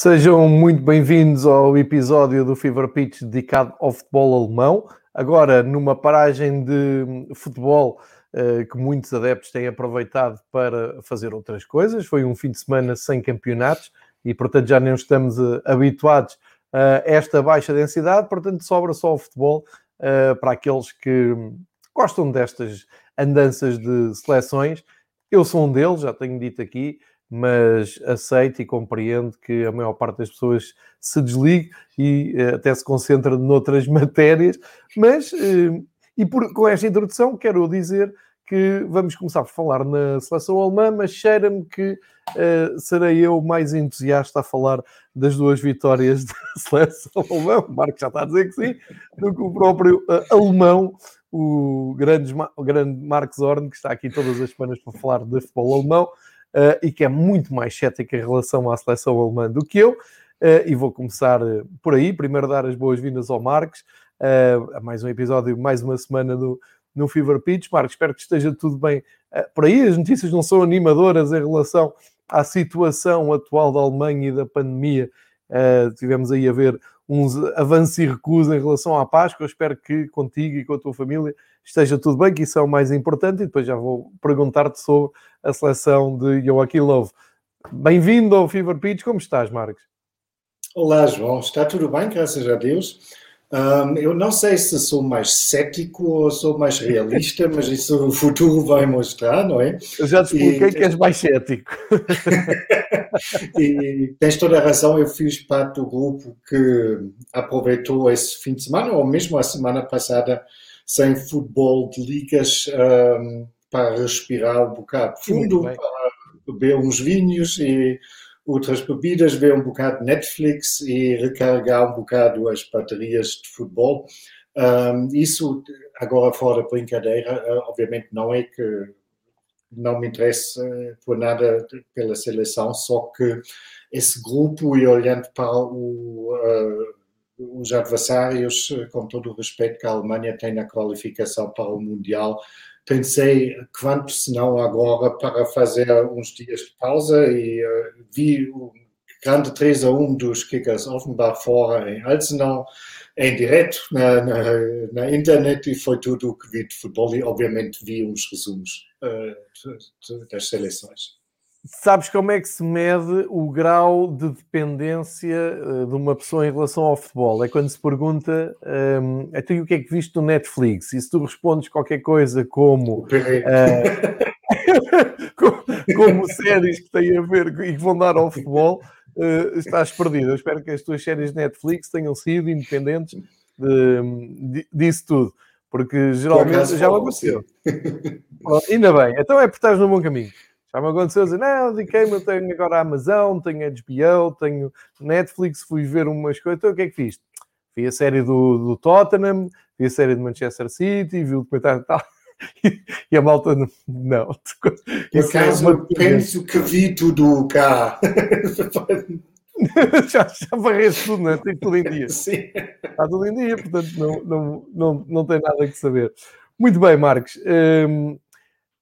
Sejam muito bem-vindos ao episódio do Fever Pitch dedicado ao futebol alemão. Agora, numa paragem de futebol uh, que muitos adeptos têm aproveitado para fazer outras coisas. Foi um fim de semana sem campeonatos e, portanto, já não estamos uh, habituados a esta baixa densidade. Portanto, sobra só o futebol para aqueles que gostam destas andanças de seleções. Eu sou um deles, já tenho dito aqui mas aceito e compreendo que a maior parte das pessoas se desligue e uh, até se concentra noutras matérias, mas uh, e por, com esta introdução quero dizer que vamos começar por falar na seleção alemã, mas cheira-me que uh, serei eu mais entusiasta a falar das duas vitórias da seleção alemã, o Marco já está a dizer que sim, do que o próprio alemão, o grande, o grande Marcos Horn, que está aqui todas as semanas para falar de futebol alemão uh, e que é muito mais cético em relação à seleção alemã do que eu. Uh, e vou começar eh, por aí. Primeiro, dar as boas-vindas ao Marcos, a mais um episódio, mais uma semana do, no Fever Pitch. Marcos, espero que esteja tudo bem por aí. As notícias não são animadoras em relação à situação atual da Alemanha e da pandemia. Uh, tivemos aí a ver uns avanços e recuos em relação à Páscoa. Espero que contigo e com a tua família esteja tudo bem, que isso é o mais importante. E depois já vou perguntar-te sobre a seleção de Joaquim Love. Bem-vindo ao Fever Pitch. Como estás, Marcos? Olá, João. Está tudo bem, graças a Deus. Um, eu não sei se sou mais cético ou sou mais realista, mas isso o futuro vai mostrar, não é? Eu já te expliquei e... que és mais cético. e tens toda a razão, eu fiz parte do grupo que aproveitou esse fim de semana, ou mesmo a semana passada, sem futebol de ligas, um, para respirar um bocado fundo, para beber uns vinhos e outras bebidas, ver um bocado Netflix e recarregar um bocado as baterias de futebol. Um, isso, agora fora brincadeira, uh, obviamente não é que não me interessa por nada pela seleção, só que esse grupo, e olhando para o, uh, os adversários, com todo o respeito que a Alemanha tem na qualificação para o Mundial, pensei quanto se não agora para fazer uns dias de pausa e uh, vi o grande 3 a 1 dos Kickers Offenbach fora em Alzenau em direto na, na, na, internet e foi tudo o que vi de futebol e obviamente vi uns resumos uh, das seleções. Sabes como é que se mede o grau de dependência uh, de uma pessoa em relação ao futebol? É quando se pergunta um, então, e o que é que viste no Netflix? E se tu respondes qualquer coisa como, uh, como, como, séries que têm a ver e que vão dar ao futebol, uh, estás perdido. Eu espero que as tuas séries de Netflix tenham sido independentes de, de, disso tudo, porque geralmente já me aconteceu. ainda bem, então é porque estás no bom caminho. Já me aconteceu dizer, não, dediquei-me, eu tenho agora a Amazon, tenho a HBO, tenho Netflix, fui ver umas coisas. Então o que é que fiz? Vi a série do, do Tottenham, vi a série de Manchester City, vi o documentário e tal. E, a malta, não. Por é acaso, é penso que vi tudo cá. já, já varreste tudo, não é? Tem tudo em dia. Sim. Está tudo em dia, portanto não, não, não, não tem nada que saber. Muito bem, Marcos. Hum,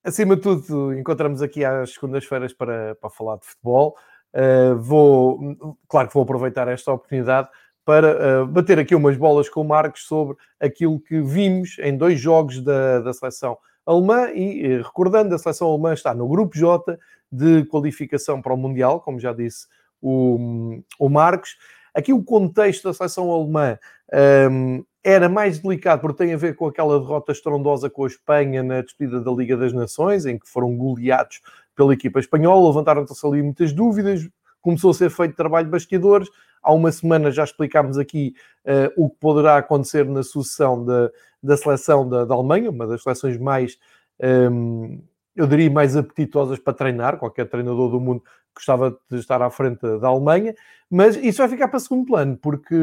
Acima de tudo, encontramos aqui às segundas-feiras para, para falar de futebol. Uh, vou, claro que vou aproveitar esta oportunidade para uh, bater aqui umas bolas com o Marcos sobre aquilo que vimos em dois jogos da, da seleção alemã e, recordando, a seleção alemã está no grupo J de qualificação para o Mundial, como já disse o, o Marcos. Aqui o contexto da seleção alemã um, era mais delicado porque tem a ver com aquela derrota estrondosa com a Espanha na despedida da Liga das Nações, em que foram goleados pela equipa espanhola, levantaram-se ali muitas dúvidas, começou a ser feito trabalho de bastidores. Há uma semana já explicámos aqui uh, o que poderá acontecer na sucessão da, da seleção da, da Alemanha, uma das seleções mais, um, eu diria, mais apetitosas para treinar. Qualquer treinador do mundo gostava de estar à frente da Alemanha, mas isso vai ficar para segundo plano, porque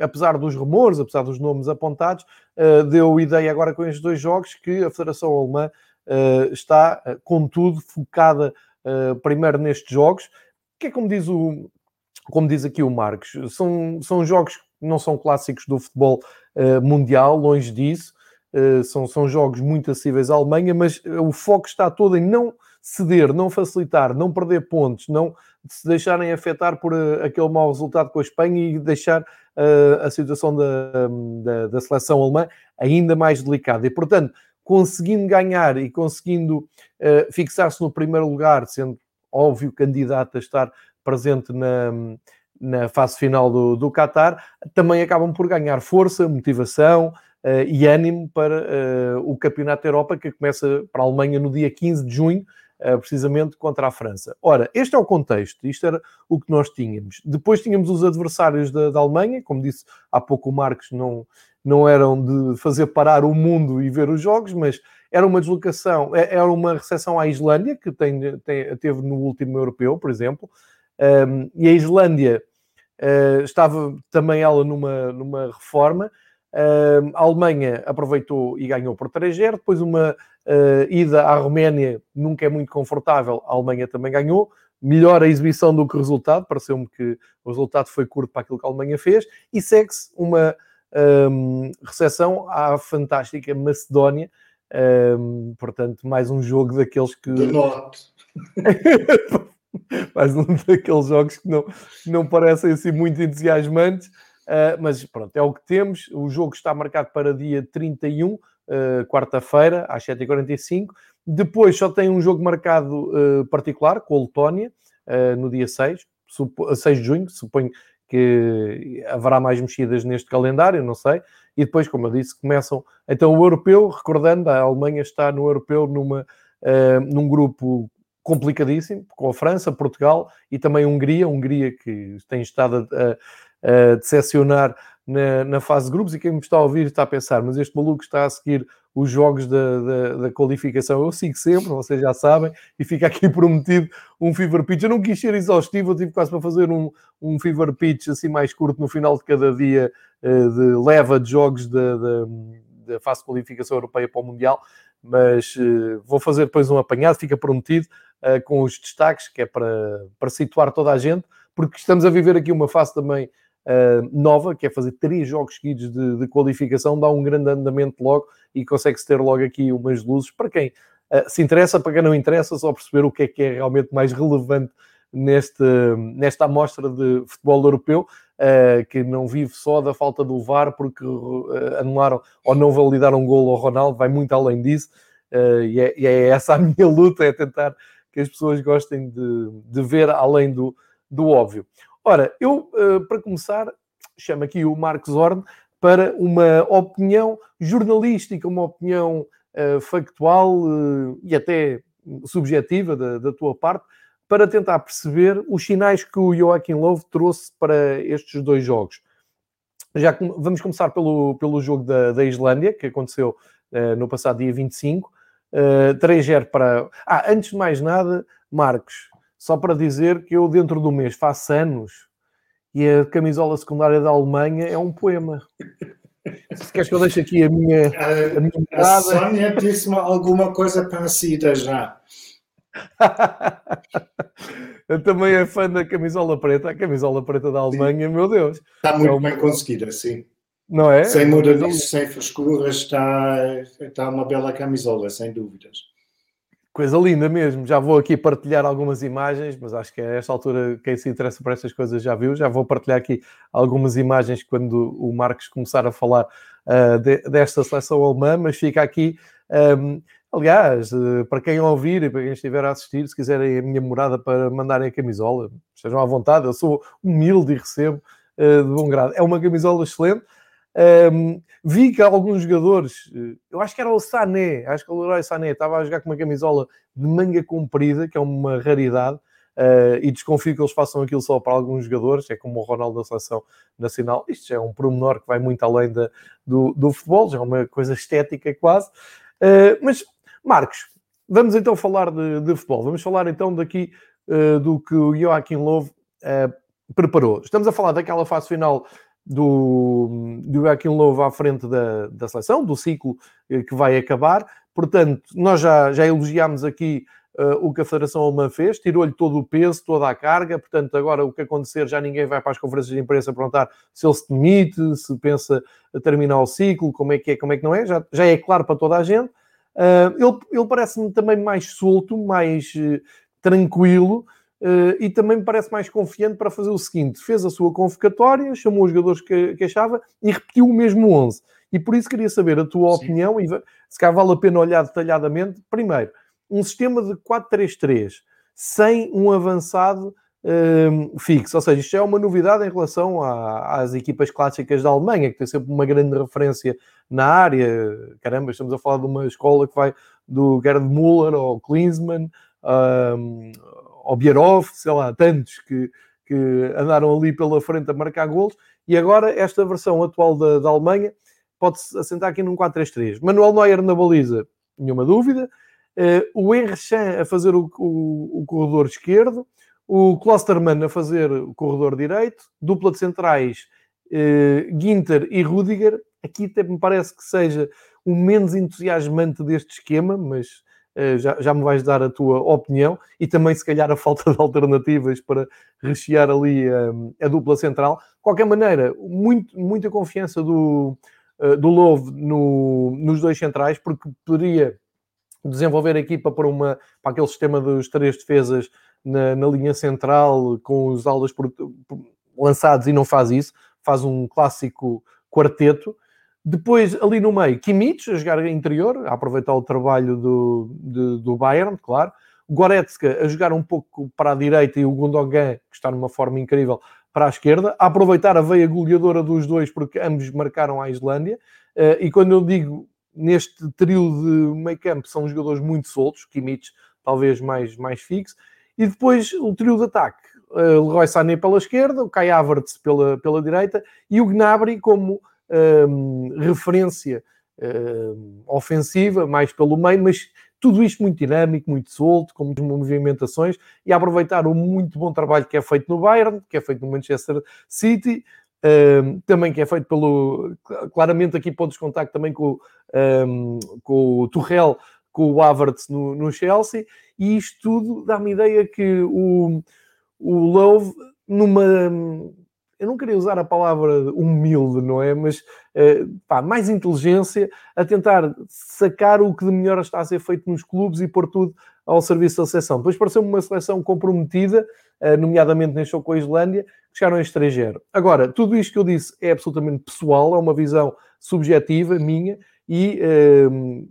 apesar dos rumores, apesar dos nomes apontados, uh, deu ideia agora com estes dois jogos que a Federação Alemã uh, está, uh, contudo, focada primeiro nestes jogos, que é como diz, o, como diz aqui o Marcos, são, são jogos que não são clássicos do futebol mundial, longe disso, são, são jogos muito acessíveis à Alemanha, mas o foco está todo em não ceder, não facilitar, não perder pontos, não se deixarem afetar por uh, aquele mau resultado com a Espanha e deixar a situação da, da, da, seleção alemã ainda mais delicada. E, portanto, conseguindo ganhar e conseguindo uh, fixar-se no primeiro lugar, sendo óbvio candidato a estar presente na, na fase final do, do Qatar, também acabam por ganhar força, motivação e ânimo para uh, o Campeonato da Europa, que começa para a Alemanha no dia 15 de junho, uh, precisamente contra a França. Ora, este é o contexto, isto era o que nós tínhamos. Depois tínhamos os adversários da, da Alemanha, como disse há pouco o Marcos, não, não eram de fazer parar o mundo e ver os jogos, mas era uma deslocação, é, era uma recepção à Islândia, que tem, tem, teve no último europeu, por exemplo, um, e a Islândia uh, estava também ela numa, numa reforma. A Alemanha aproveitou e ganhou por 3-0. Depois, uma uh, ida à Roménia nunca é muito confortável. A Alemanha também ganhou. Melhor a exibição do que o resultado. Pareceu-me que o resultado foi curto para aquilo que a Alemanha fez. E segue-se uma um, recepção à fantástica Macedónia. Um, portanto, mais um jogo daqueles que. Mais um daqueles jogos que não, não parecem assim muito entusiasmantes, uh, mas pronto, é o que temos. O jogo está marcado para dia 31, uh, quarta-feira, às 7h45. Depois só tem um jogo marcado uh, particular com a Letónia, no dia 6, 6 de junho, suponho que haverá mais mexidas neste calendário, não sei. E depois, como eu disse, começam então o europeu, recordando, a Alemanha está no europeu numa, num grupo complicadíssimo, com a França, Portugal e também a Hungria, a Hungria que tem estado a, a, a decepcionar na, na, fase de grupos e quem me está a ouvir está a pensar, mas este maluco está a seguir os jogos da, da, da qualificação, eu sigo sempre, vocês já sabem, e fica aqui prometido um fever pitch. Eu não quis ser exaustivo, eu tive quase para fazer um, um fever pitch assim mais curto no final de cada dia uh, de leva de jogos da, da, da fase de qualificação europeia para o Mundial, mas uh, vou fazer depois um apanhado, fica prometido uh, com os destaques, que é para, para situar toda a gente, porque estamos a viver aqui uma fase também uh, nova, que é fazer três jogos seguidos de, de, qualificação, dá um grande andamento logo e consegue-se ter logo aqui umas luzes para quem uh, se interessa, para quem não interessa, só perceber o que é que é realmente mais relevante neste, nesta amostra de futebol europeu, uh, que não vive só da falta do VAR porque uh, anularam ou não validaram um gol ao Ronaldo, vai muito além disso, uh, e, é, e, é, essa a minha luta, é tentar que as pessoas gostem de, de ver além do, do óbvio. Ora, eu, uh, para começar, chamo aqui o Marcos Horn para uma opinião jornalística, uma opinião uh, factual uh, e até subjetiva da, da, tua parte, para tentar perceber os sinais que o Joaquim Love trouxe para estes dois jogos. Já vamos começar pelo, pelo jogo da, da Islândia, que aconteceu no passado dia 25, Uh, 3-0 para. Ah, antes de mais nada, Marcos, só para dizer que eu, dentro do mês, faço anos e a camisola secundária da Alemanha é um poema. Se queres que eu deixe aqui a minha. A, a, minha a Sónia disse-me alguma coisa parecida já. eu também é fã da camisola preta. A camisola preta da Alemanha, sim. meu Deus. Está muito é uma... bem conseguida, sim. Não é? Sem modernice, sem frescuras, está, está uma bela camisola, sem dúvidas. Coisa linda mesmo. Já vou aqui partilhar algumas imagens, mas acho que a esta altura quem se interessa por estas coisas já viu. Já vou partilhar aqui algumas imagens quando o Marcos começar a falar uh, de, desta seleção alemã, mas fica aqui. Um, aliás, uh, para quem ouvir e para quem estiver a assistir, se quiserem a minha morada para mandarem a camisola, estejam à vontade. Eu sou humilde e recebo uh, de bom grado. É uma camisola excelente. Um, vi que alguns jogadores, eh, eu acho que era o Sané, acho que o Leroy Sané estava a jogar com uma camisola de manga comprida, que é uma raridade, uh, e desconfio que eles façam aquilo só para alguns jogadores, é como o Ronaldo da Seleção Nacional. Isto é um pormenor que vai muito além da, do, do futebol, já é uma coisa estética quase. Uh, mas, Marcos, vamos então falar de, de futebol. Vamos falar então daqui uh, do que o Joaquim Lowe preparou. Estamos a falar daquela fase final do, do Joaquim Lowe à frente da, da seleção, do ciclo eh, que vai acabar. Portanto, nós já, já elogiámos aqui uh, o que a Federação Alemã fez, tirou-lhe todo o peso, toda a carga. Portanto, agora o que acontecer, já ninguém vai para as conferências de imprensa perguntar se ele se demite, se pensa terminar o ciclo, como é que é, como é que não é. Já, já é claro para toda a gente. Uh, ele ele parece-me também mais solto, mais uh, tranquilo uh, e também me parece mais confiante para fazer o seguinte: fez a sua convocatória, chamou os jogadores que, que achava e repetiu o mesmo 11. E por isso queria saber a tua Sim. opinião e se cá vale a pena olhar detalhadamente. Primeiro, um sistema de 4-3-3 sem um avançado um, fixo. Ou seja, isto é uma novidade em relação à, às equipas clássicas da Alemanha, que tem sempre uma grande referência na área. Caramba, estamos a falar de uma escola que vai do Gerd Müller ao Klinsmann, um, ao Bierhoff, sei lá, tantos que, que andaram ali pela frente a marcar golos. E agora, esta versão atual da, da Alemanha pode-se assentar aqui num 4-3-3. Manuel Neuer na baliza, nenhuma dúvida. Uh, o Henry Chan a fazer o, o, o corredor esquerdo o Klosterman a fazer o corredor direito, dupla de centrais eh, Ginter e Rudiger. Aqui até me parece que seja o menos entusiasmante deste esquema, mas já, já me vais dar a tua opinião e também, se calhar, a falta de alternativas para rechear ali a, a dupla central. De qualquer maneira, muito, muita confiança do, uh, do Love no, nos dois centrais, porque poderia desenvolver a equipa para, uma, para aquele sistema dos três defesas na, na linha central com os aulas lançados e não faz isso, faz um clássico quarteto. Depois, ali no meio, Kimmich a jogar interior, a aproveitar o trabalho do, de, do Bayern, claro. Goretzka a jogar um pouco para a direita e o Gundogan, que está numa forma incrível, para a esquerda. A aproveitar a veia goleadora dos dois, porque ambos marcaram a Islândia. Uh, e quando eu digo neste trio de meio campo, são jogadores muito soltos, Kimmich talvez mais, mais fixo. E depois o trio de ataque, uh, Leroy Sané pela esquerda, o Kai Havertz pela, pela direita e o Gnabry como referência um, ofensiva, mais pelo meio, mas tudo isto muito dinâmico, muito solto, com muitas movimentações e aproveitar o muito bom trabalho que é feito no Bayern, que é feito no Manchester City, um, também que é feito pelo. Claramente, aqui podes contar também com, um, com o Tuchel com o Havertz no, no Chelsea, e isto tudo dá-me ideia que o, o Love, numa. Eu não queria usar a palavra humilde, não é? Mas uh, pá, mais inteligência a tentar sacar o que de melhor está a ser feito nos clubes e pôr tudo ao serviço da seleção. Depois pareceu-me uma seleção comprometida, uh, nomeadamente neste jogo com a Islândia, que chegaram em estrangeiro. Agora, tudo isto que eu disse é absolutamente pessoal, é uma visão subjetiva minha e uh,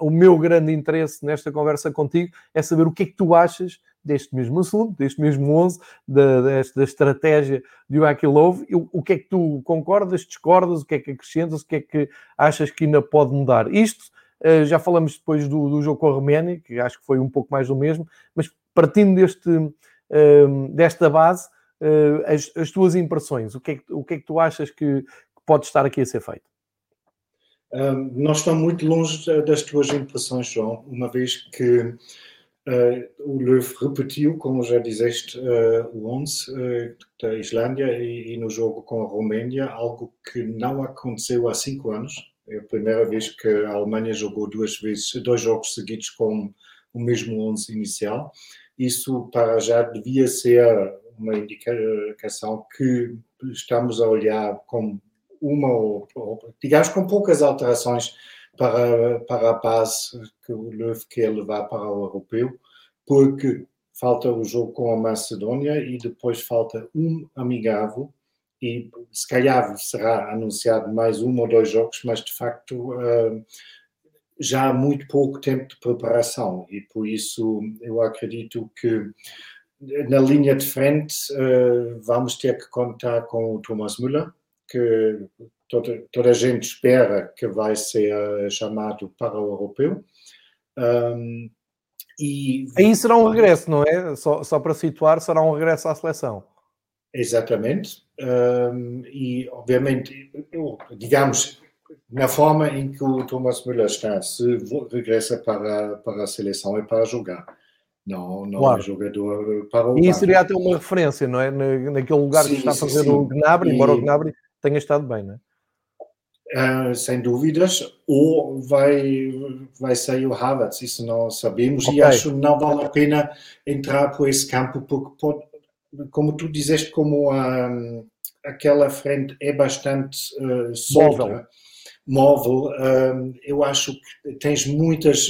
o meu grande interesse nesta conversa contigo é saber o que é que tu achas deste mesmo assunto, deste mesmo 11, da, desta estratégia de Joaquim Love, o que é que tu concordas, discordas, o que é que acrescentas, o que é que achas que ainda pode mudar. Isto, eh, já falamos depois do, do jogo com a Roménia, que acho que foi um pouco mais do mesmo, mas partindo deste, ehm, desta base, eh, as, as tuas impressões, o que, é que, o que é que tu achas que pode estar aqui a ser feito? Uh, não estão muito longe das tuas impressões, João, uma vez que o Löw repetiu, como já disseste, uh, o 11 uh, da Islândia e, e, no jogo com a Roménia, algo que não aconteceu há cinco anos. É a primeira vez que a Alemanha jogou duas vezes, dois jogos seguidos com o mesmo 11 inicial. Isso, para já, devia ser uma indicação que estamos a olhar com uma ou, digamos com poucas alterações para, para a paz que o Löw quer levar para o europeu, porque falta o jogo com a Macedônia e depois falta um amigável e se calhar será anunciado mais um ou dois jogos, mas de facto uh, já há muito pouco tempo de preparação e por isso eu acredito que na linha de frente uh, vamos ter que contar com o Thomas Müller, que toda, toda a gente espera que vai ser chamado para o europeu. Um, e... Aí será um regresso, não é? Só, só para situar, será um regresso à seleção. Exatamente. Um, e, obviamente, digamos, na forma em que o Thomas Müller está, se regressa para, para a seleção é para jogar. Não, não claro. é jogador para o. E isso seria até uma referência, não é? naquele lugar sim, que está a fazer sim. o Gnabry, embora o Gnabry tenha estado bem, não é? Uh, sem dúvidas, ou vai, vai sair o Havertz, isso não sabemos, okay. e acho que não vale a pena entrar por esse campo, porque pode, como tu dizeste, como um, aquela frente é bastante uh, solta, móvel, eu acho que tens muitas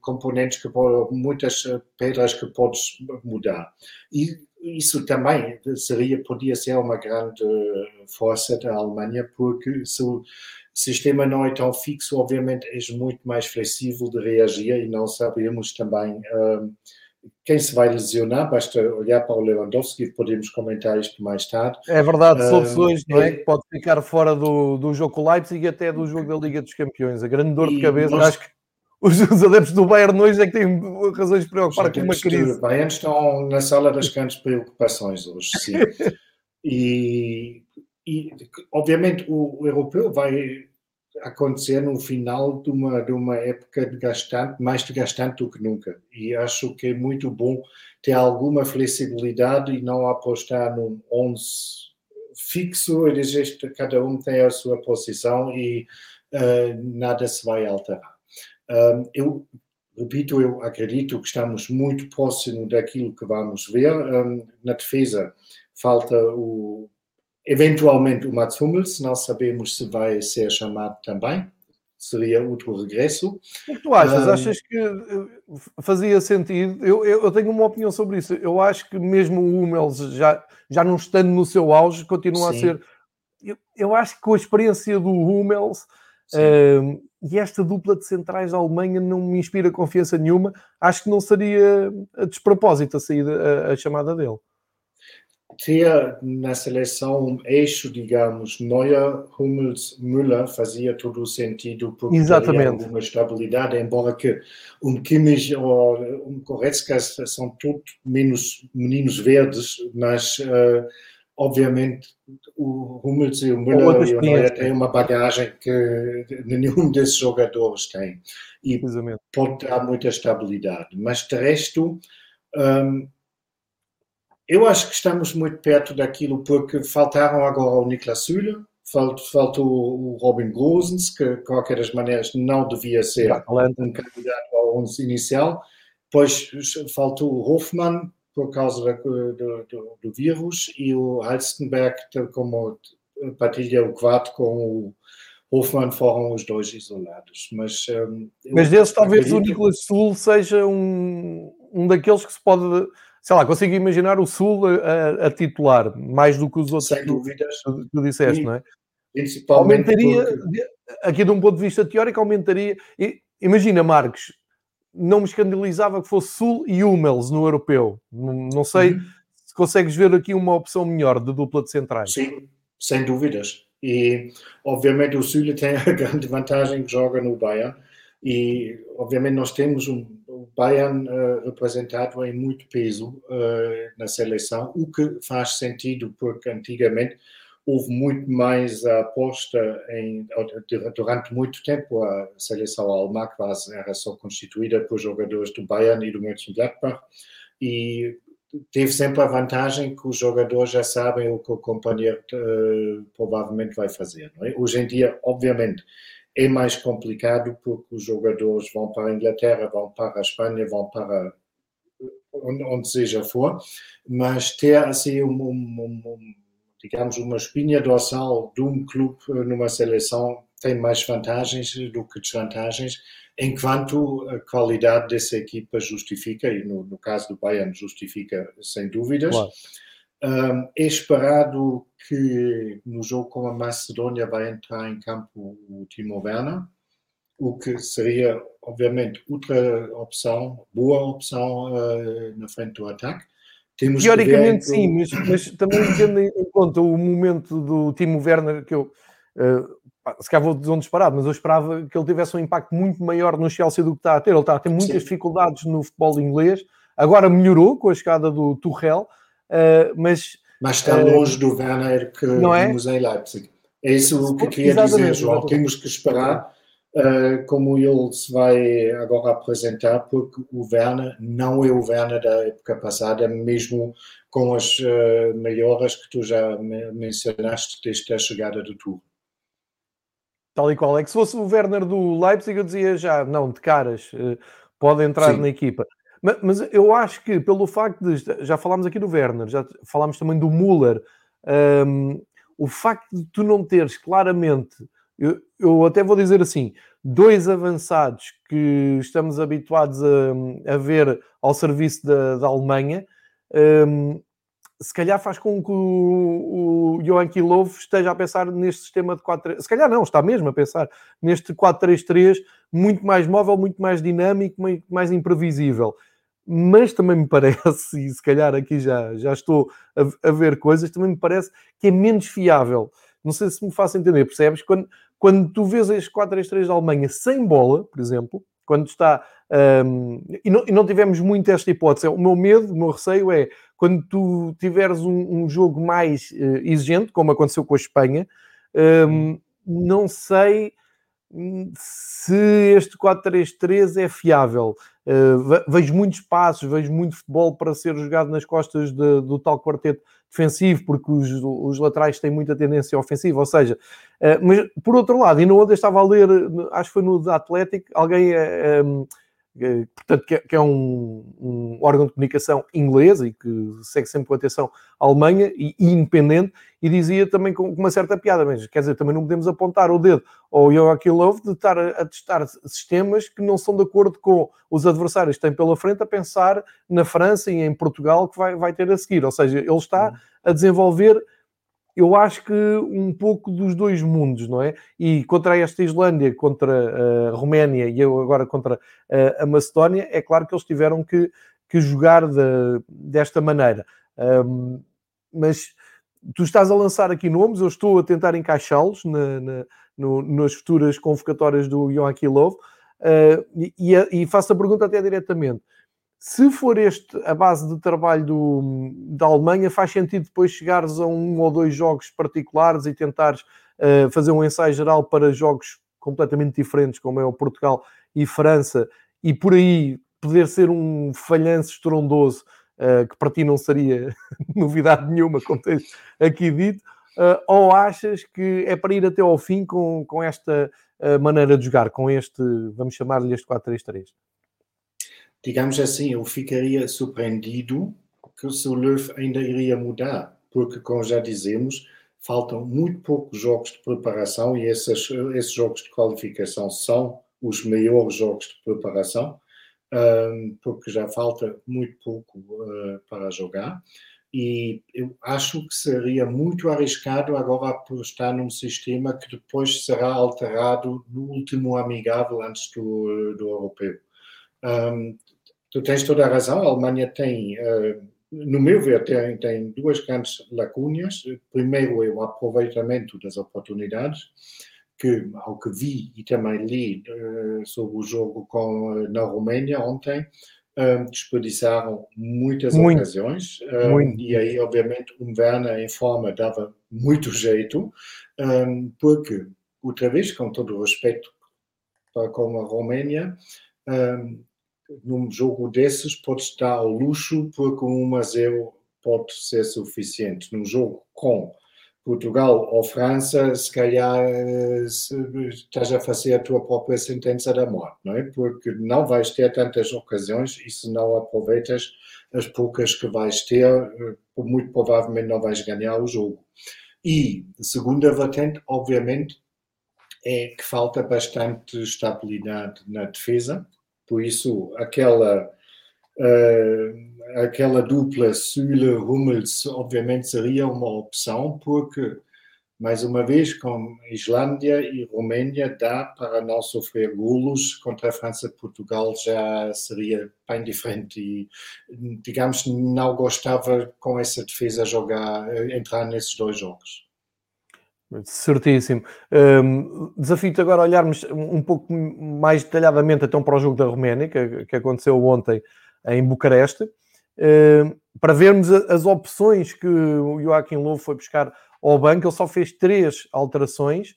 componentes, que muitas pedras que podes mudar. E isso também seria, podia ser uma grande força da Alemanha, porque se o sistema não é tão fixo, obviamente és muito mais flexível de reagir e não sabemos também quem se vai lesionar, basta olhar para o Lewandowski, podemos comentar isto mais tarde. É verdade, soluções, uh, não é? Que pode ficar fora do, do jogo com o Leipzig e até do jogo da Liga dos Campeões. A grande dor de cabeça, nós... acho que os, os, adeptos do Bayern hoje é que têm razões de preocupar com uma crise. Os Bayern estão na sala das grandes preocupações hoje, sim. e, e, obviamente, o, o europeu vai acontecer no final de uma, de uma época de gastante, mais desgastante do que nunca. E acho que é muito bom ter alguma flexibilidade e não apostar num 11 fixo e dizer que cada um tem a sua posição e uh, nada se vai alterar. Uh, eu repito, eu acredito que estamos muito próximo daquilo que vamos ver. Um, na defesa falta o Eventualmente o Mats Hummels, não sabemos se vai ser chamado também, seria outro regresso. O que tu achas? Um, Achas que eh, fazia sentido? Eu, eu, eu, tenho uma opinião sobre isso. Eu acho que mesmo o Hummels, já, já não estando no seu auge, continua sim. a ser. Eu, eu, acho que com a experiência do Hummels um, e esta dupla de centrais da Alemanha não me inspira confiança nenhuma. Acho que não seria a despropósito a saída, a, a chamada dele ter na seleção um eixo, digamos, Neuer, Hummels, Müller fazia todo o sentido porque Exatamente. alguma estabilidade, embora que um Kimmich ou um Goretzka são todos menos meninos verdes, mas uh, obviamente o Hummels e o Müller e o Neuer têm uma bagagem que nenhum desses jogadores tem e pode dar muita estabilidade, mas de resto um, eu acho que estamos muito perto daquilo, porque faltaram agora o Niklas Süle, faltou o Robin Gosens, que de qualquer das maneiras não devia ser um candidato ao 11 inicial. Depois faltou o Hoffmann, por causa do, do, do vírus, e o Halstenberg, como partilha o quarto com o Hoffmann, foram os dois isolados. Mas, um, Mas desses, talvez acredito... o Niklas Sul seja um, um daqueles que se pode sei lá, consigo imaginar o Sul a, a titular, mais do que os outros Sem dúvidas. que tu disseste, não é? aumentaria, porque... aqui de um ponto de vista teórico, aumentaria. Imagina, Marcos, não me escandalizava que fosse Sul e Hummels no europeu. Não, sei uhum. se consegues ver aqui uma opção melhor de dupla de centrais. Sim, sem dúvidas. E obviamente o Sul tem a grande vantagem que joga no Bayern. E obviamente nós temos um, Bayern uh, representado em muito peso uh, na seleção, o que faz sentido porque antigamente houve muito mais a aposta em durante muito tempo a seleção alemã quase era só constituída por jogadores do Bayern e do Mönchengladbach e teve sempre a vantagem que os jogadores já sabem o que o companheiro uh, provavelmente vai fazer. É? Hoje em dia, obviamente, é mais complicado porque os jogadores vão para a Inglaterra, vão para a Espanha, vão para onde, seja for, mas ter assim um, um, um, digamos uma espinha dorsal de um clube numa seleção tem mais vantagens do que desvantagens, enquanto a qualidade dessa equipa justifica, e no, no caso do Bayern justifica sem dúvidas. Claro. Um, é esperado que no jogo com a Macedônia vai entrar em campo o Timo Werner, o que seria, obviamente, outra opção, boa opção uh, na frente do ataque. Temos Teoricamente sim, mas, mas, também tendo em conta o momento do Timo Werner, que eu uh, se calhar vou dizer um disparado, mas eu esperava que ele tivesse um impacto muito maior no Chelsea do que está a ter. Ele está a ter muitas sim. dificuldades no futebol inglês, agora melhorou com a chegada do Tuchel, uh, mas mas está longe do Werner que não é? vimos em Leipzig. É isso que queria dizer, João. Temos que esperar uh, como ele se vai agora apresentar, porque o Werner não é o Werner da época passada, mesmo com as uh, melhoras que tu já mencionaste desde a chegada do Tour. Tal e qual. É que se fosse o Werner do Leipzig, eu dizia já, não, de caras, uh, pode entrar Sim. na equipa. Mas, mas, eu acho que pelo facto de. Já falámos aqui do Werner, já falámos também do Müller. Um, o facto de tu não teres claramente eu, eu até vou dizer assim: dois avançados que estamos habituados a, a ver ao serviço da, da Alemanha, um, se calhar faz com que o, o Joachim Löw esteja a pensar neste sistema de 4 Se calhar não, está mesmo a pensar neste 4-3-3 muito mais móvel, muito mais dinâmico, muito mais imprevisível. Mas também me parece, e se calhar aqui já, já estou a, a ver coisas, também me parece que é menos fiável. Não sei se me faço entender, percebes? Quando, quando tu vês este 4-3-3 da Alemanha sem bola, por exemplo, quando está. Um, e, não, e, não, tivemos muito esta hipótese. O meu medo, o meu receio é quando tu tiveres um, um jogo mais uh, exigente, como aconteceu com a Espanha, um, não sei se este 4-3-3 é fiável. Uh, vejo muitos passos, vejo muito futebol para ser jogado nas costas de, do tal quarteto defensivo, porque os, os, laterais têm muita tendência ofensiva, ou seja, uh, mas por outro lado, e no onde eu estava a ler, acho que foi no Atlético, alguém um, portanto, que é, que é um, um, órgão de comunicação inglês e que segue sempre com atenção à Alemanha e, e, independente, e dizia também com uma certa piada, mas quer dizer, também não podemos apontar o dedo ao Joachim Löw de estar a, a, testar sistemas que não são de acordo com os adversários que têm pela frente a pensar na França e em Portugal que vai, vai ter a seguir, ou seja, ele está a desenvolver eu acho que um pouco dos dois mundos, não é? E contra esta Islândia, contra a Roménia e eu agora contra a Macedónia, é claro que eles tiveram que, que jogar de, desta maneira. Um, mas tu estás a lançar aqui nomes, eu estou a tentar encaixá-los na, na, no, nas futuras convocatórias do Joachim Löw uh, e, e, faço a pergunta até diretamente se for este a base de trabalho do, da Alemanha, faz sentido depois chegares a um ou dois jogos particulares e tentares uh, fazer um ensaio geral para jogos completamente diferentes, como é o Portugal e França, e por aí poder ser um falhanço estrondoso, uh, que para ti não seria novidade nenhuma, como tens aqui dito, uh, ou achas que é para ir até ao fim com, com esta maneira de jogar, com este, vamos chamar-lhe este 4-3-3? Digamos assim, eu ficaria surpreendido que o Löw ainda iria mudar, porque, como já dizemos, faltam muito poucos jogos de preparação e esses, esses jogos de qualificação são os maiores jogos de preparação, porque já falta muito pouco uh, para jogar. E eu acho que seria muito arriscado agora apostar num sistema que depois será alterado no último amigável antes do, do europeu. Um, tu tens toda a razão, a Alemanha tem, uh, no meu ver, tem, tem duas grandes lacunas. Primeiro é o aproveitamento das oportunidades, que, ao que vi e também li uh, sobre o jogo com, uh, na Roménia ontem, desperdiçaram muitas muito, ocasiões muito. e aí, obviamente, um Werner em forma dava muito jeito, porque, outra vez, com todo o respeito para com a Roménia, num jogo desses pode estar ao luxo porque um 1 a 0 pode ser suficiente. Num jogo com Portugal ou França, se calhar se, estás a fazer a tua própria sentença da morte, não é? Porque não vais ter tantas ocasiões e se não aproveitas as poucas que vais ter, muito provavelmente não vais ganhar o jogo. E segunda vertente, obviamente, é que falta bastante estabilidade na defesa por isso, aquela, uh, aquela dupla Süle-Hummels, obviamente, seria uma opção, porque, mais uma vez, com Islândia e Romênia, dá para não sofrer golos. Contra a França e Portugal já seria bem diferente. E, digamos, não gostava com essa defesa jogar, entrar nesses dois jogos. Certíssimo. Um, Desafio-te agora a olharmos um pouco mais detalhadamente então para o jogo da Roménia, que, que aconteceu ontem em Bucareste, um, para vermos as opções que o Joaquim Lowe foi buscar ao banco. Ele só fez três alterações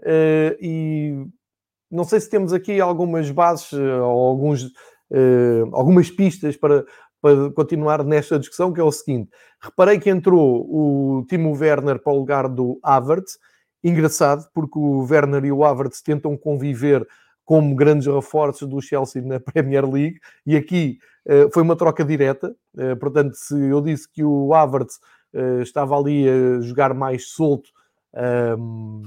uh, e não sei se temos aqui algumas bases uh, ou alguns, uh, algumas pistas para, para continuar nesta discussão, que é o seguinte. Reparei que entrou o Timo Werner para o lugar do Havertz. Engraçado, porque o Werner e o Havertz tentam conviver como grandes reforços do Chelsea na Premier League, e aqui uh, foi uma troca direta. Uh, portanto, se eu disse que o Havertz uh, estava ali a jogar mais solto, um,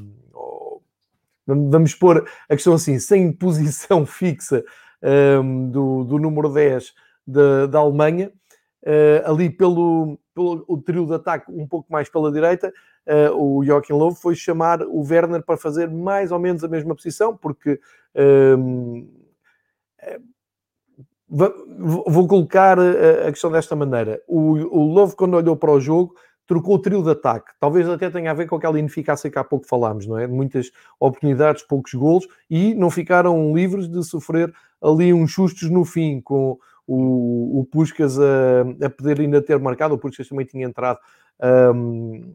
ehm, vamos pôr a questão assim, sem posição fixa um, do, do número 10 da, da Alemanha, uh, ali pelo, pelo o trio de ataque um pouco mais pela direita, uh, o Joachim Löw foi chamar o Werner para fazer mais ou menos a mesma posição, porque um, vou colocar a questão desta maneira. O, o quando olhou para o jogo, trocou o trio de ataque. Talvez até tenha a ver com aquela ineficácia que há pouco falámos, não é? Muitas oportunidades, poucos golos, e não ficaram livres de sofrer ali uns sustos no fim, com o, o Puskas a, a poder ainda ter marcado, o Puskas também tinha entrado um,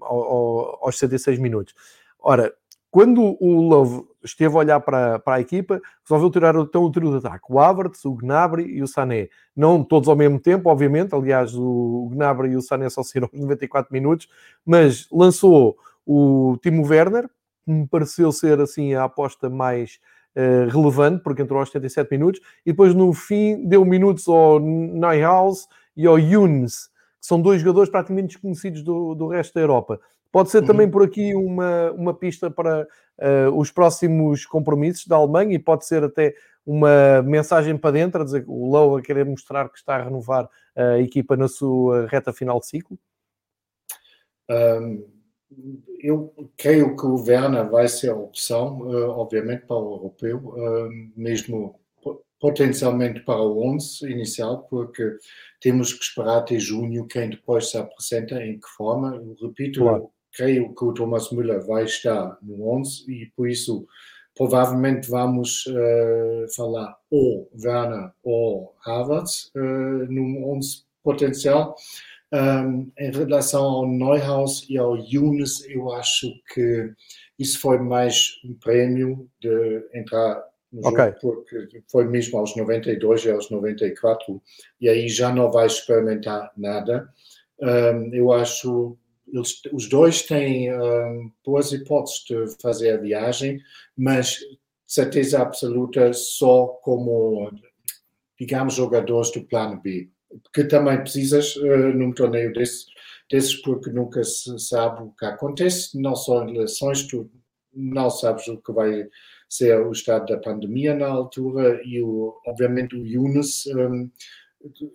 aos 76 minutos. Ora, quando o Love esteve a olhar para, para a equipa, resolveu tirar então o trio de ataque. O Havertz, o Gnabry e o Sané. Não todos ao mesmo tempo, obviamente. Aliás, o Gnabry e o Sané só saíram aos 94 minutos. Mas lançou o Timo Werner, que me pareceu ser assim a aposta mais uh, relevante, porque entrou aos 77 minutos. E depois, no fim, deu minutos ao Neuhaus e ao Younes, que são dois jogadores praticamente desconhecidos do, do resto da Europa. Pode ser também uhum. por aqui uma, uma pista para uh, os próximos compromissos da Alemanha e pode ser até uma mensagem para dentro, a dizer que o Low a querer mostrar que está a renovar a equipa na sua reta final de ciclo? Um, eu creio que o Werner vai ser a opção, uh, obviamente, para o europeu, uh, mesmo potencialmente para o 11 inicial, porque temos que esperar até junho quem depois se apresenta, em que forma. Eu repito, claro creio que o Thomas Müller vai estar no 11 e por isso provavelmente vamos uh, falar ou Werner ou Havertz uh, no 11 potencial. Um, em relação ao Neuhaus e ao Younes, eu acho que isso foi mais um prêmio de entrar no okay. jogo, porque foi mesmo aos 92 e aos 94, e aí já não vai experimentar nada. Um, eu acho eles, os dois têm um, boas hipóteses de fazer a viagem, mas certeza absoluta só como, digamos, jogadores do plano B. Que também precisas uh, num torneio desses, desses, porque nunca se sabe o que acontece, não só em eleições, tu não sabes o que vai ser o estado da pandemia na altura, e o, obviamente o Yunus um,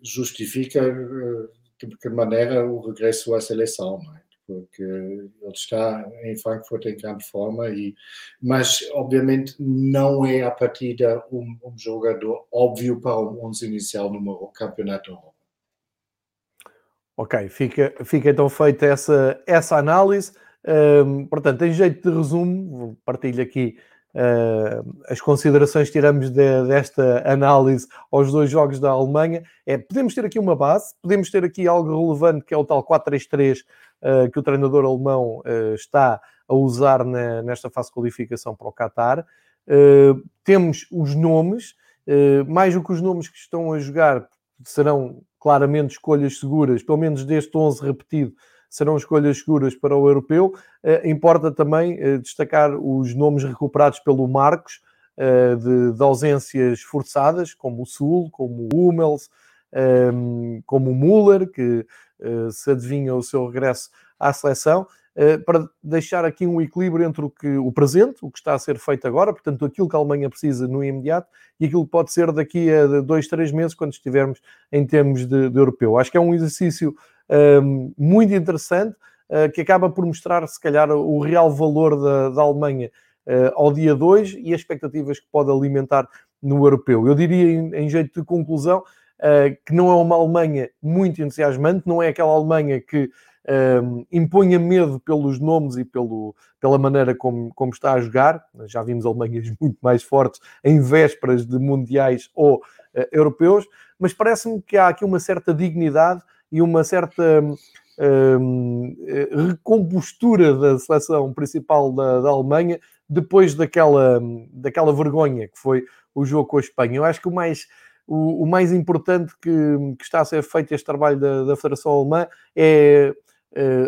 justifica uh, de que maneira o regresso à seleção, é? porque ele está em Frankfurt em grande forma, e, mas obviamente não é a partida um, um jogador óbvio para um 11 inicial no Campeonato. Ok, fica, fica então feita essa, essa análise. Um, portanto, em jeito de resumo, partilho aqui uh, as considerações que tiramos de, desta análise aos dois jogos da Alemanha. É, podemos ter aqui uma base, podemos ter aqui algo relevante que é o tal 4-3-3 uh, que o treinador alemão uh, está a usar na, nesta fase de qualificação para o Qatar. temos os nomes, mais do que os nomes que estão a jogar serão claramente escolhas seguras, pelo menos deste 11 repetido, serão escolhas seguras para o europeu. Uh, importa também uh, destacar os nomes recuperados pelo Marcos, uh, de, de, ausências forçadas, como o Sul, como o Hummels, um, ehm, como o Müller, que se adivinha o seu regresso à seleção. Para deixar aqui um equilíbrio entre o, que, o presente, o que está a ser feito agora, portanto, aquilo que a Alemanha precisa no imediato e aquilo que pode ser daqui a dois, três meses, quando estivermos em termos de, de europeu. Acho que é um exercício muito interessante, uh, que acaba por mostrar, se calhar, o real valor da, da Alemanha uh, ao dia 2 e as expectativas que pode alimentar no europeu. Eu diria, em, em jeito de conclusão, uh, que não é uma Alemanha muito entusiasmante, não é aquela Alemanha que um, imponha medo pelos nomes e pelo, pela maneira como, como está a jogar. Já vimos Alemanhas muito mais fortes em vésperas de mundiais ou uh, europeus, mas parece-me que há aqui uma certa dignidade e uma certa um, recompostura da seleção principal da, da, Alemanha depois daquela, daquela vergonha que foi o jogo com a Espanha. Eu acho que o mais, o, mais importante que, que, está a ser feito este trabalho da, da Federação Alemã é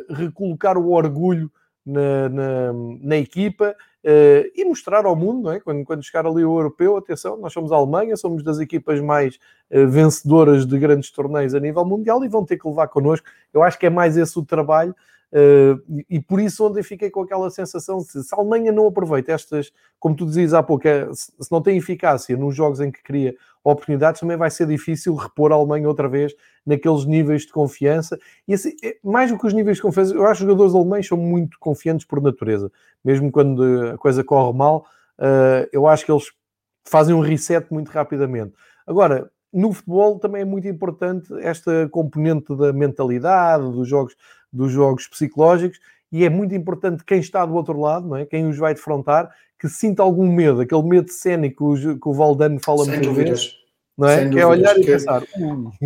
recolocar o orgulho na, na, na equipa uh, e mostrar ao mundo, não é? quando, quando chegar ali o europeu, atenção, nós somos a Alemanha, somos das equipas mais uh, vencedoras de grandes torneios a nível mundial e vão ter que levar connosco. Eu acho que é mais esse o trabalho Uh, e, por isso ontem fiquei com aquela sensação de se a Alemanha não aproveita estas, como tu dizias há pouco, é, se não tem eficácia nos jogos em que cria oportunidades, também vai ser difícil repor a Alemanha outra vez naqueles níveis de confiança. E assim, é, mais do que os níveis de confiança, eu acho que os jogadores alemães são muito confiantes por natureza, mesmo quando a coisa corre mal, uh, eu acho que eles fazem um reset muito rapidamente. Agora, no futebol também é muito importante esta componente da mentalidade, dos jogos, dos jogos psicológicos, e é muito importante quem está do outro lado, não é? quem os vai defrontar, que sinta algum medo, aquele medo cénico que o Valdano fala Sem muitas dúvidas. vezes. Não é? que é olhar e pensar.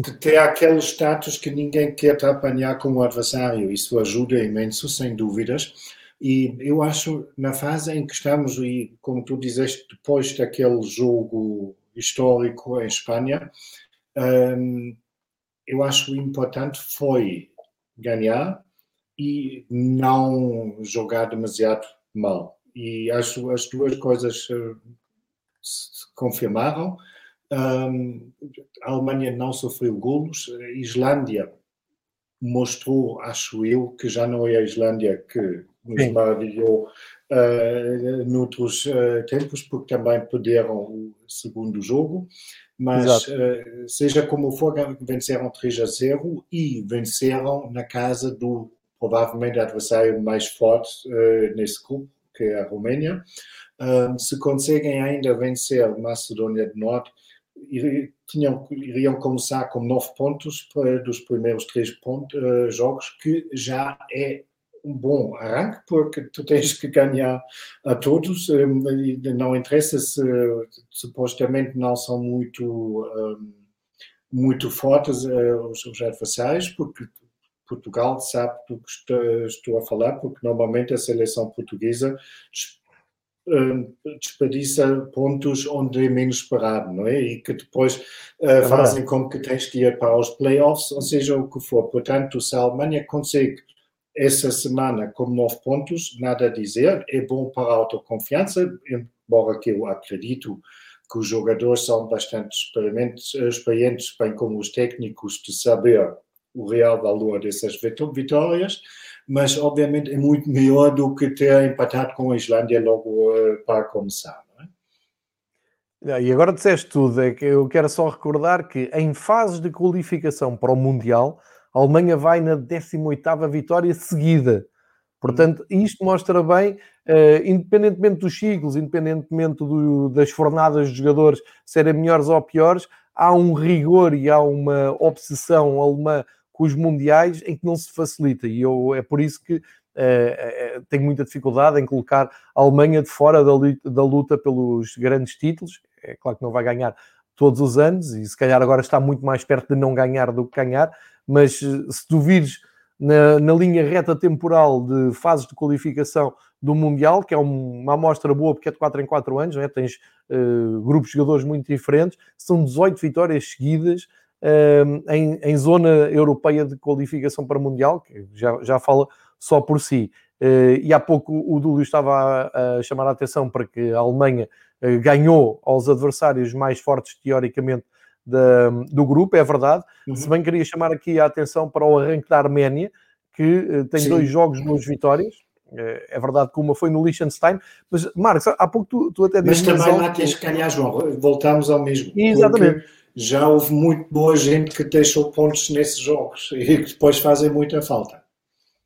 Que tem aquele status que ninguém quer te apanhar como adversário. Isso ajuda imenso, sem dúvidas. E eu acho, na fase em que estamos, e como tu dizeste, depois daquele jogo histórico em Espanha, um, eu acho importante foi ganhar e não jogar demasiado mal. E acho as duas coisas uh, se confirmaram. Um, a Alemanha não sofreu golos, a Islândia mostrou, acho eu, que já não é a Islândia que nos Sim. maravilhou uh, noutros uh, tempos, porque também perderam o segundo jogo. Mas, uh, seja como for, venceram 3 a 0 e venceram na casa do provavelmente adversário mais forte uh, nesse grupo, que é a Roménia. se conseguem ainda vencer Macedônia do Norte, tinham, iriam começar com nove pontos dos primeiros três pontos, uh, jogos, que já é um bom arranque, porque tu tens que ganhar a todos, não interessa se supostamente não são muito, um, muito fortes os, os adversários, porque Portugal sabe do que estou a falar, porque normalmente a seleção portuguesa desperdiça pontos onde é menos esperado, não é? E que depois uh, fazem com que tens que ir para os playoffs, ou seja, o que for. Portanto, se a Alemanha consegue essa semana com nove pontos, nada a dizer, é bom para a autoconfiança, embora que eu acredito que os jogadores são bastante experientes, bem como os técnicos, de saber o real valor dessas vitórias, mas obviamente é muito melhor do que ter empatado com a Islândia logo uh, para começar. É? E agora disseste tudo, é que eu quero só recordar que em fases de qualificação para o Mundial, a Alemanha vai na 18ª vitória seguida. Portanto, isto mostra bem, uh, independentemente dos ciclos, independentemente do, das fornadas dos jogadores serem melhores ou piores, há um rigor e há uma obsessão alemã com os mundiais em que não se facilita. E eu, é por isso que uh, tenho muita dificuldade em colocar a Alemanha de fora da, da luta pelos grandes títulos. É claro que não vai ganhar todos os anos e se calhar agora está muito mais perto de não ganhar do que ganhar, mas se tu vires na, na, linha reta temporal de fases de qualificação do Mundial, que é uma amostra boa porque é de 4 em 4 anos, é? tens uh, grupos de jogadores muito diferentes, são 18 vitórias seguidas, em, em, zona europeia de qualificação para Mundial, que já, já fala só por si. Uh, e há pouco o Dúlio estava a, a, chamar a atenção para que a Alemanha uh, ganhou aos adversários mais fortes, teoricamente, da, do grupo, é verdade. Uhum. Se bem queria chamar aqui a atenção para o arranque da Arménia, que uh, tem Sim. dois jogos, duas vitórias. É verdade que uma foi no Liechtenstein, mas Marcos, há pouco tu, tu até Mas também lá tens que ganhar, João. Voltamos ao mesmo. Exatamente. Já houve muito boa gente que deixou pontos nesses jogos e que depois fazem muita falta.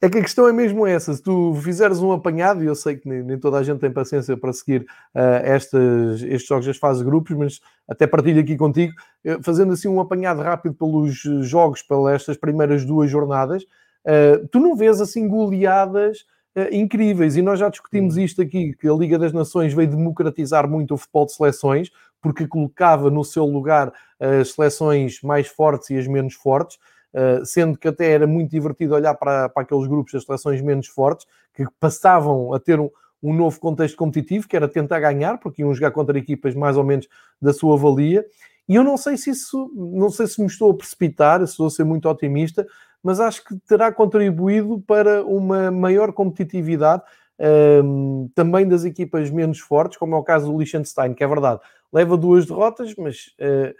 É que a questão é mesmo essa. Se tu fizeres um apanhado, e eu sei que nem, nem toda a gente tem paciência para seguir uh, estas, estes jogos das fases de grupos, mas até partilho aqui contigo, uh, fazendo assim um apanhado rápido pelos jogos, pelas estas primeiras duas jornadas, uh, tu não vês assim goleadas incríveis. E nós já discutimos hum. isto aqui, que a Liga das Nações veio democratizar muito o futebol de seleções, porque colocava no seu lugar as seleções mais fortes e as menos fortes, eh, sendo que até era muito divertido olhar para, para aqueles grupos das seleções menos fortes, que passavam a ter um, um novo contexto competitivo, que era tentar ganhar, porque iam jogar contra equipas mais ou menos da sua valia. E eu não sei se isso, não sei se me estou a precipitar, se estou a ser muito otimista, mas acho que terá contribuído para uma maior competitividade um, também das equipas menos fortes, como é o caso do Liechtenstein, que é verdade, leva duas derrotas, mas uh,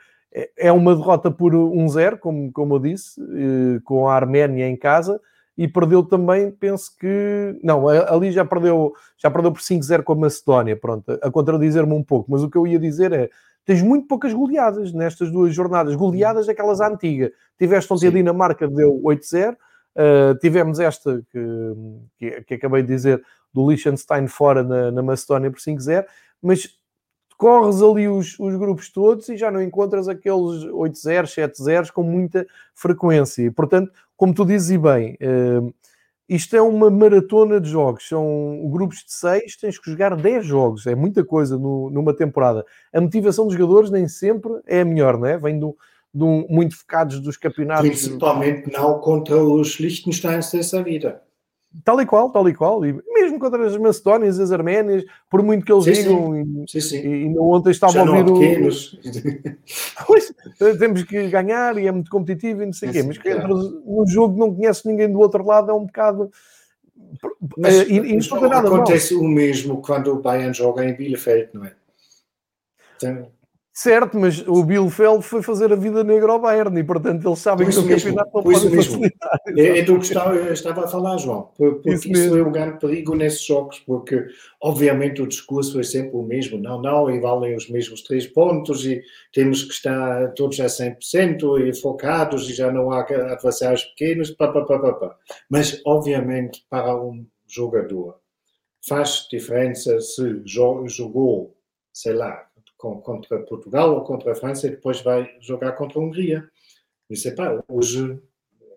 é uma derrota por 1-0, como, como eu disse, uh, com a Arménia em casa, e perdeu também, penso que. Não, ali já perdeu, já perdeu por 5-0 com a Macedónia, pronto, a contradizer-me um pouco, mas o que eu ia dizer é. Tens muito poucas goleadas nestas duas jornadas. Goleadas aquelas antigas. Tiveste ontem a Dinamarca, deu 8-0. Uh, eh, tivemos esta que, que, que, acabei de dizer do Liechtenstein fora na, na Macedónia por 5-0, mas corres ali os, os, grupos todos e já não encontras aqueles 8-0, 7-0 com muita frequência. E, portanto, como tu dizes bem, uh, isto é uma maratona de jogos. São grupos de 6, tens que jogar 10 jogos. É muita coisa no, numa temporada. A motivação dos jogadores nem sempre é a melhor, não é? Vem do, do muito focados dos campeonatos. Principalmente não contra os Liechtensteins dessa vida. Tal e qual, tal e qual. E mesmo contra as Macedónias, as Arménias, por muito que eles sim, digam, sim. E, sim, e, ontem estava a ouvir o. Pois, temos que ganhar e é muito competitivo e não sei o quê, mas que no jogo não conhece ninguém do outro lado, é um bocado. Mas, e, e não acontece mal. o mesmo quando o Bayern joga em Bielefeld, não é? Então, Certo, mas o Bielefeld foi fazer a vida negra ao Bayern e, portanto, eles sabem que o campeonato não pode facilitar. É, é do que estava, estava a falar, João, porque isso, isso é um grande perigo nesses jogos, porque, obviamente, o discurso é sempre o mesmo. Não, não, e valem os mesmos três pontos e temos que estar todos a 100% e focados e já não há adversários pequenos, pá, pá, pá, pá, pá. Mas, obviamente, para um jogador faz diferença se jogou, sei lá, com, contra Portugal ou contra a França e depois vai jogar contra a Hungria. Disse, pá, hoje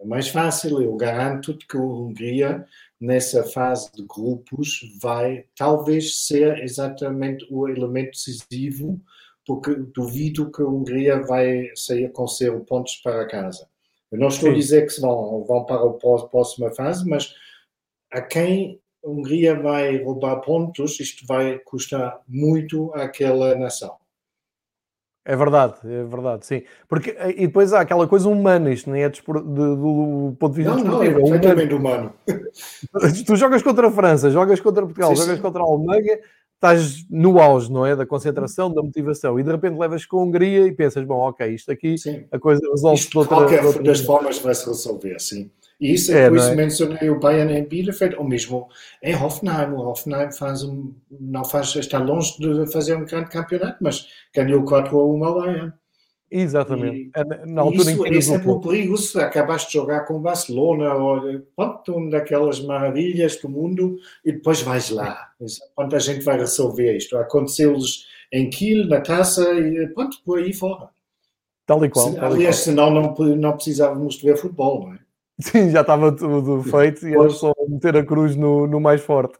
é mais fácil, eu garanto-te que a Hungria, nessa fase de grupos, vai talvez ser exatamente o elemento decisivo, porque duvido que a Hungria vai sair com zero pontos para casa. Eu não estou Sim. a dizer que vão, vão para a próxima fase, mas a quem a Hungria vai roubar pontos, isto vai custar muito àquela nação. É verdade, é verdade, sim. Porque, eh, e depois há aquela coisa humana, isto nem é de, do ponto de vista não, desportivo. Não, é perfeitamente humano. Tu jogas contra a França, jogas contra Portugal, sim, jogas sim. contra a Alemanha, estás no auge, não é? Da concentração, da motivação, e de repente levas com a Hungria e pensas, bom, ok, isto aqui, sim. a coisa resolve-se de outra... qualquer de outra das formas vai se resolver, sim. E isso é, por isso é? mencionei o Bayern em Bielefeld, ou mesmo em Hoffenheim. O Hoffenheim faz um, não faz, está longe de fazer um grande campeonato, mas ganhou 4 a 1 ao Bayern. Exatamente. E, é na altura isso, em isso é muito perigoso. Acabaste de jogar com o Barcelona, ou pronto, uma daquelas maravilhas do mundo, e depois vais lá. Quanta gente vai resolver isto? Aconteceu-lhes em Kiel, na taça, e pronto, por aí fora. Tal e qual. Tal aliás, senão não, não precisávamos de ver futebol, não é? Sim, já estava tudo feito e era só meter a cruz no, no mais forte.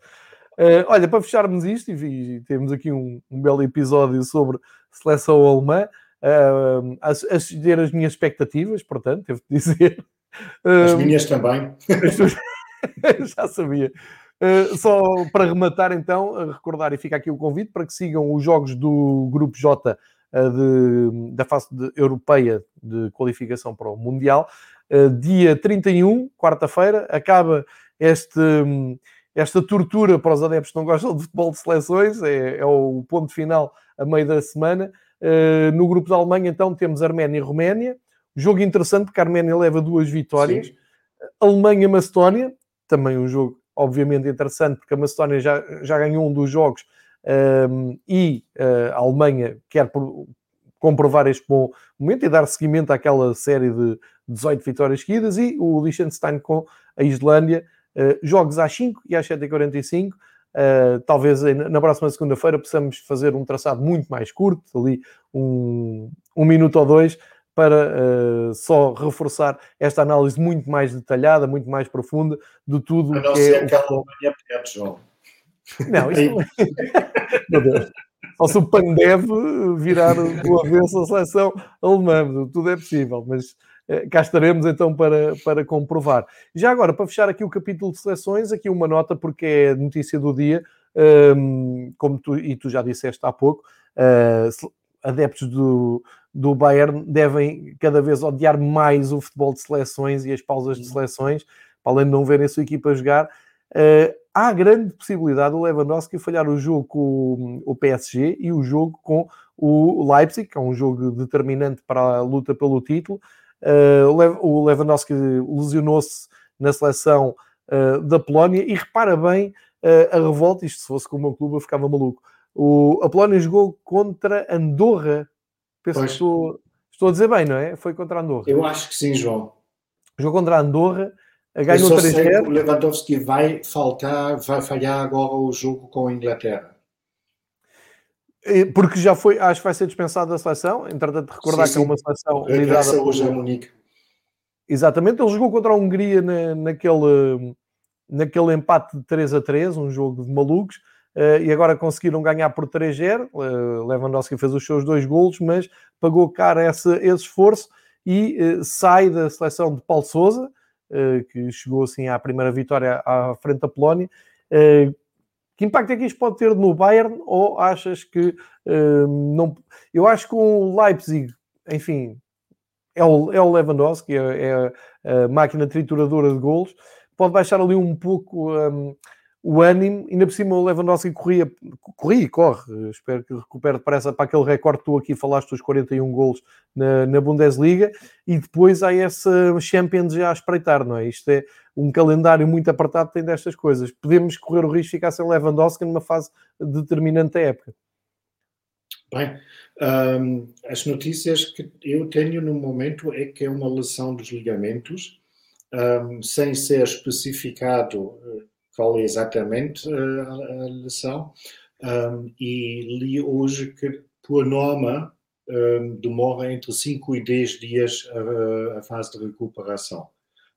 Uh, olha, para fecharmos isto, e, e temos aqui um, um, belo episódio sobre seleção alemã, uh, a, a seguir as minhas expectativas, portanto, devo dizer. Uh, as minhas também. já sabia. Uh, só para rematar, então, recordar e fica aqui o convite para que sigam os jogos do Grupo J de, da fase de, europeia de qualificação para o Mundial. Eh, dia 31, quarta-feira, acaba este, esta tortura para os adeptos que não gostam de futebol de seleções, é, é o ponto final a meio da semana. Uh, no grupo da Alemanha, então, temos Arménia e Roménia. Jogo interessante, porque a Arménia leva duas vitórias. Alemanha-Macedónia, também um jogo, obviamente, interessante, porque a Macedónia já, já ganhou um dos jogos um, e uh, a Alemanha quer por, comprovar este bom momento e dar seguimento àquela série de 18 vitórias seguidas e o Liechtenstein com a Islândia, uh, jogos às 5 e às 7h45. Uh, eh, talvez na próxima segunda-feira possamos fazer um traçado muito mais curto, ali um, um minuto ou dois, para uh, só reforçar esta análise muito mais detalhada, muito mais profunda de tudo o que é. Aquela o... João. Não, isso não é. Meu Deus. Só se o Pandev virar do avesso a seleção alemã, tudo é possível, mas eh, cá estaremos então para, para comprovar. Já agora, para fechar aqui o capítulo de seleções, aqui uma nota, porque é notícia do dia, um, ehm, como tu, e tu já disseste há pouco, uh, adeptos do, do Bayern devem cada vez odiar mais o futebol de seleções e as pausas de seleções, para além de não verem a sua equipa jogar. Uh, há grande possibilidade do Lewandowski falhar o jogo com o PSG e o jogo com o Leipzig, que é um jogo determinante para a luta pelo título. Uh, o Lewandowski lesionou-se na seleção uh, da Polónia. E repara bem uh, a revolta, isto se fosse com o meu clube eu ficava maluco. A Polónia jogou contra Andorra. Penso pois. que estou, estou a dizer bem, não é? Foi contra Andorra. Eu acho que sim, João. Jogou contra Andorra ganhou 3-0. O Lewandowski vai faltar, vai falhar agora o jogo com a Inglaterra. Porque já foi, acho que vai ser dispensado da seleção. Entretanto, recordar sim, sim. que é uma seleção liderada hoje a Munique. Exatamente, ele jogou contra a Hungria na, naquele, naquele empate de 3 a 3, um jogo de malucos, uh, e agora conseguiram ganhar por 3-0. Uh, eh, Lewandowski fez os seus dois golos, mas pagou caro esse, esse esforço e uh, sai da seleção de Paulo Souza, que chegou assim à primeira vitória à frente da Polónia. Que impacto é que isto pode ter no Bayern? Ou achas que não. Eu acho que o Leipzig, enfim, é o, é Lewandowski, é, é a máquina trituradora de golos, pode baixar ali um pouco o ânimo, ainda por cima o Lewandowski corria, corria e corre, espero que recupere depressa para aquele recorde que tu aqui falaste dos 41 golos na, na, Bundesliga, e depois há essa Champions já a espreitar, não é? Isto é um calendário muito apertado, tem destas coisas. Podemos correr o risco de ficar sem Lewandowski numa fase determinante da época. Bem, um, as notícias que eu tenho no momento é que é uma lesão dos ligamentos, um, sem ser especificado eh, qual é exatamente eh, a, a lesão, um, e li hoje que, por norma, um, demora entre 5 e 10 dias a, a, fase de recuperação.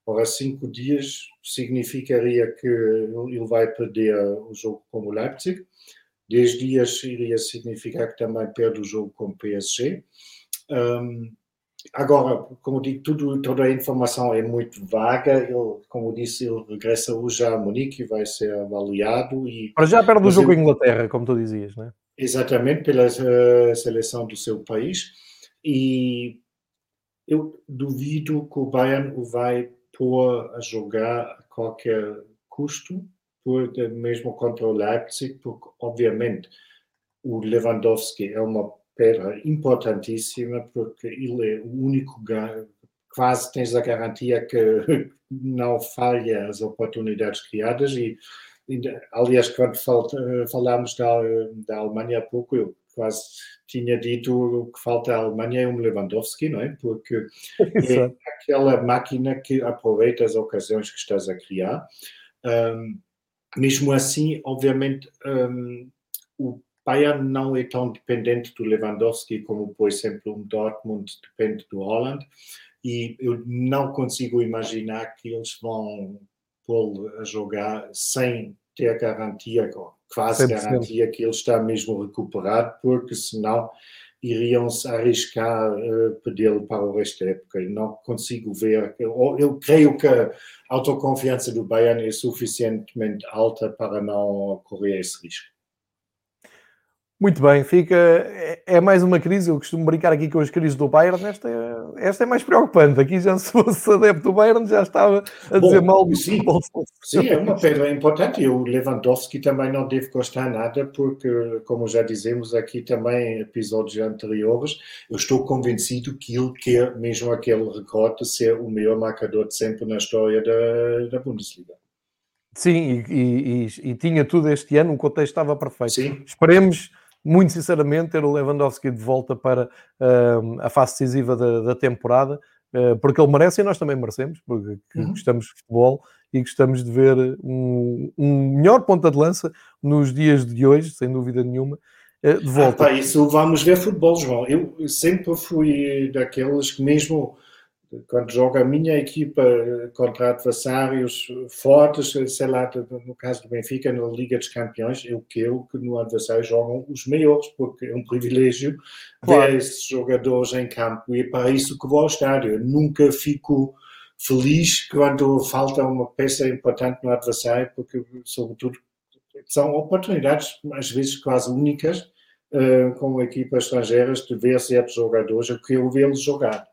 Ora, 5 dias significaria que ele vai perder o jogo com o Leipzig, 10 dias iria significar que também perde o jogo com o PSG. Um, Agora, como digo, tudo, toda a informação é muito vaga. Ele, como disse, ele regressa hoje a Munique e vai ser avaliado. E, Para já perde o jogo em Inglaterra, como tu dizias, não é? Exatamente, pela uh, seleção do seu país. E eu duvido que o Bayern o vai pôr a jogar a qualquer custo, por, mesmo contra o Leipzig, porque, obviamente, o Lewandowski é uma pedra importantíssima, porque ele é o único quase tens a garantia que não falha as oportunidades criadas e aliás quando falámos da, da Alemanha há pouco eu quase tinha dito que falta à Alemanha é um Lewandowski, não é? Porque é aquela máquina que aproveita as ocasiões que estás a criar. Um, mesmo assim, obviamente, um, o Bayern não é tão dependente do Lewandowski como, por exemplo, um Dortmund depende do Holland. E eu não consigo imaginar que eles vão pô-lo a jogar sem ter garantia, quase 100%. garantia, que ele está mesmo recuperado, porque senão iriam-se arriscar uh, perdê-lo para o resto da época. Eu não consigo ver. Eu, eu, creio que a autoconfiança do Bayern é suficientemente alta para não correr esse risco. Muito bem, fica. É, é, mais uma crise. Eu costumo brincar aqui com as crises do Bayern. Esta é, esta é mais preocupante. Aqui já se fosse adepto do Bayern já estava a dizer Bom, mal do sim, sim, é uma pedra importante. E o Lewandowski também não deve gostar nada, porque, como já dizemos aqui também em episódios anteriores, eu estou convencido que ele quer mesmo aquele recorde de ser o melhor marcador de sempre na história da, da Bundesliga. Sim, e, e, e, e tinha tudo este ano, o contexto estava perfeito. Sim. Esperemos muito sinceramente, ter o Lewandowski de volta para uh, a fase decisiva da, da temporada, uh, porque ele merece e nós também merecemos, porque uhum. gostamos de futebol e gostamos de ver um, um, melhor ponta de lança nos dias de hoje, sem dúvida nenhuma. Uh, de volta. Ah, pá, isso vamos ver futebol, João. Eu sempre fui daqueles que, mesmo quando joga a minha equipa contra adversários fortes, sei lá, no caso do Benfica, na Liga dos Campeões, eu quero que no adversário jogam os maiores, porque é um privilégio claro. ver esses jogadores em campo e é para isso que vou ao estádio. Eu nunca fico feliz quando falta uma peça importante no adversário, porque, sobretudo, são oportunidades, às vezes quase únicas, uh, com equipas estrangeiras, de ver certos jogadores, eu quero vê-los jogar.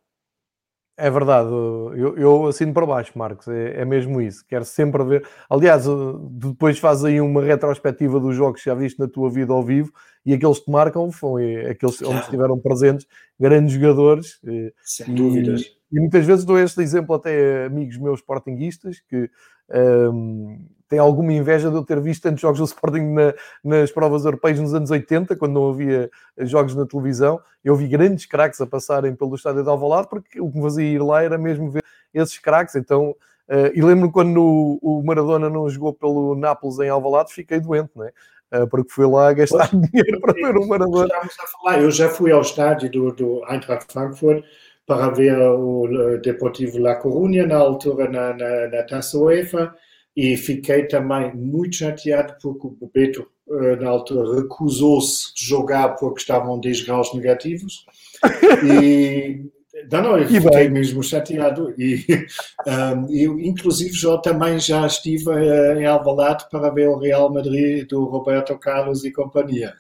É verdade, eu, eu assino para baixo, Marcos, é, é, mesmo isso. Quero sempre ver. Aliás, depois faz aí uma retrospectiva dos jogos que já viste na tua vida ao vivo e aqueles que marcam foi aqueles onde estiveram presentes grandes jogadores. Sem e, dúvidas. E muitas vezes dou este exemplo até a amigos meus sportinguistas que um, têm alguma inveja de eu ter visto tantos jogos do Sporting na, nas provas europeias nos anos 80, quando não havia jogos na televisão. Eu vi grandes craques a passarem pelo estádio de Alvalade, porque o que me fazia ir lá era mesmo ver esses craques. Então, Uh, e lembro-me quando o Maradona não jogou pelo Nápoles em Alvalade, fiquei doente, não é? Uh, porque fui lá gastar pois, dinheiro para ver o Maradona. Estamos a falar, eu já fui ao estádio do, do Eintracht Frankfurt para ver o Deportivo La Coruña, na altura na, na, na Taça UEFA, e fiquei também muito chateado porque o Beto, uh, na altura, recusou-se de jogar porque estavam 10 graus negativos. e não, não, eu fiquei bem. mesmo chateado e um, eu, inclusive, já também já estive uh, em Alvalade para ver o Real Madrid do Roberto Carlos e companhia.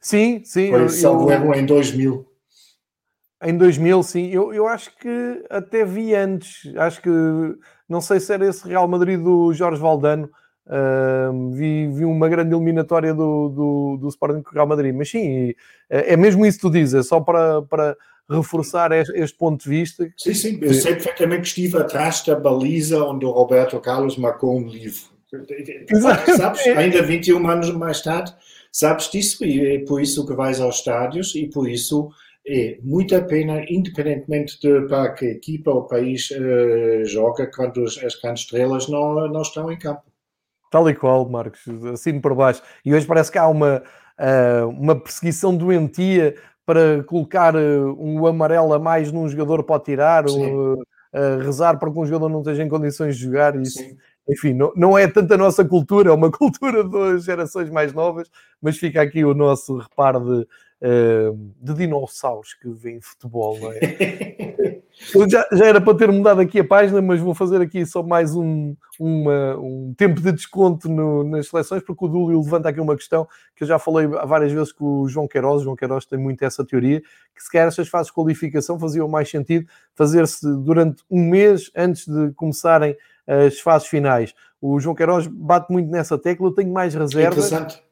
Sim, sim. Foi, eu, salvo erro, em 2000. Em 2000, sim. Eu, eu acho que até vi antes. Acho que, não sei se era esse Real Madrid do Jorge Valdano. Uh, vi, vi uma grande eliminatória do, do, do Sporting com o Real Madrid. Mas sim, é, é mesmo isso que tu dizes. É só para... para reforçar este ponto de vista. Sim, sim, eu sei perfeitamente que estive atrás da baliza onde o Roberto Carlos marcou um livro. Exato. Sabes, ainda 21 anos mais tarde, sabes disso e é por isso que vais aos estádios e por isso é muito a pena, independentemente de para que equipa ou país uh, joga, quando as grandes estrelas não, não estão em campo. Tal e qual, Marcos, assim por baixo. E hoje parece que há uma, uh, uma perseguição doentia para colocar eh, um amarelo a mais num jogador pode tirar, ou, rezar para que um jogador não esteja em condições de jogar. Isso, enfim, não, não é tanto a nossa cultura, é uma cultura das gerações mais novas, mas fica aqui o nosso reparo de, uh, de dinossauros que vêm futebol, não é? já, já, era para ter mudado aqui a página, mas vou fazer aqui só mais um, uma, um tempo de desconto no, nas seleções, porque o Dúlio levanta aqui uma questão que eu já falei várias vezes com o João Queiroz. O João Queiroz tem muito essa teoria, que se calhar estas fases de qualificação faziam mais sentido fazer-se durante um mês antes de começarem as fases finais. O João Queiroz bate muito nessa tecla, eu tenho mais reservas. Interessante.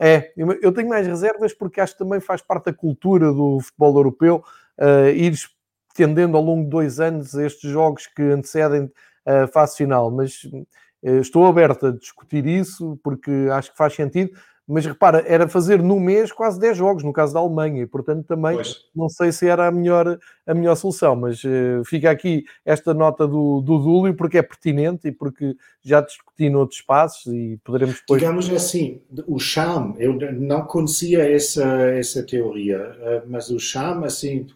É, eu tenho mais reservas porque acho que também faz parte da cultura do futebol europeu uh, ires tendendo ao longo de dois anos estes jogos que antecedem a fase final, mas uh, estou aberto a discutir isso porque acho que faz sentido mas repara, era fazer no mês quase 10 jogos, no caso da Alemanha, e portanto também pois. não sei se era a melhor, a melhor solução, mas uh, fica aqui esta nota do, do Dúlio porque é pertinente e porque já discuti noutros espaços e poderemos depois... Digamos assim, o charme, eu não conhecia essa, essa teoria, eh, mas o charme, assim,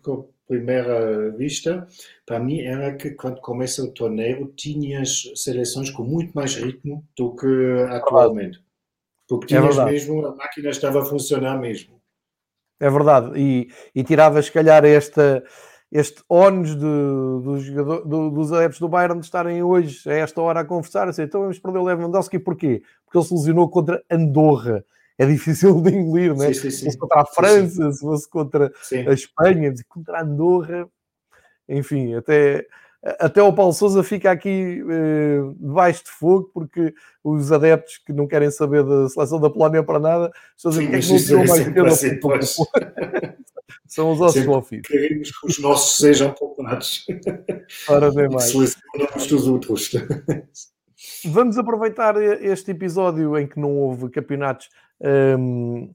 primeira vista, para mim era que quando começa o torneio tinhas seleções com muito mais ritmo do que atualmente. Porque é tinhas é mesmo, a máquina estava a funcionar mesmo. É verdade, e, e tiravas, se calhar, esta, este ónus do, do jogador, do, dos adeptos do Bayern de estarem hoje, a esta hora, a conversar, assim, então vamos perder o Lewandowski, porquê? Porque ele se lesionou contra Andorra. É difícil de engolir, não é? Sim, sim, sim. Se fosse contra a França, se fosse contra a Espanha, contra a Andorra, enfim, até até o Paulo Souza fica aqui eh, debaixo de fogo, porque os adeptos que não querem saber da seleção da Polónia para nada estão a dizer que é não mais ter São os ossos do ofício. Queremos que os nossos sejam poupados. Ora bem mais. Selecionamos dos outros. Vamos aproveitar este episódio em que não houve campeonatos um, ehm,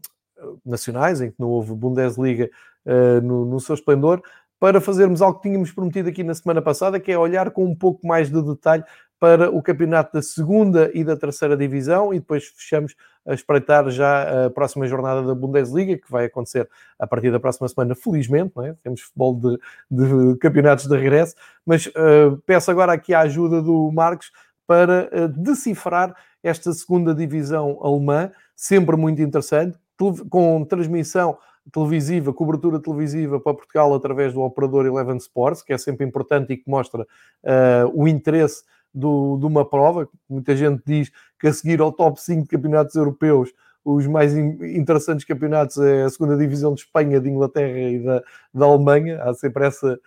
nacionais, em que não houve Bundesliga uh, no, no seu esplendor, para fazermos algo que tínhamos prometido aqui na semana passada, que é olhar com um pouco mais de detalhe para o campeonato da segunda e da terceira divisão e depois fechamos a espreitar já a próxima jornada da Bundesliga, que vai acontecer a partir da próxima semana, felizmente, não é? temos futebol de, de campeonatos de regresso, mas uh, peço agora aqui a ajuda do Marcos para uh, decifrar esta segunda divisão alemã, sempre muito interessante, com transmissão televisiva, cobertura televisiva para Portugal através do operador Eleven Sports, que é sempre importante e que mostra uh, o interesse do, de uma prova. Muita gente diz que a seguir ao top 5 de campeonatos europeus, os mais interessantes campeonatos é a segunda divisão de Espanha, de Inglaterra e da, da Alemanha. Há sempre essa,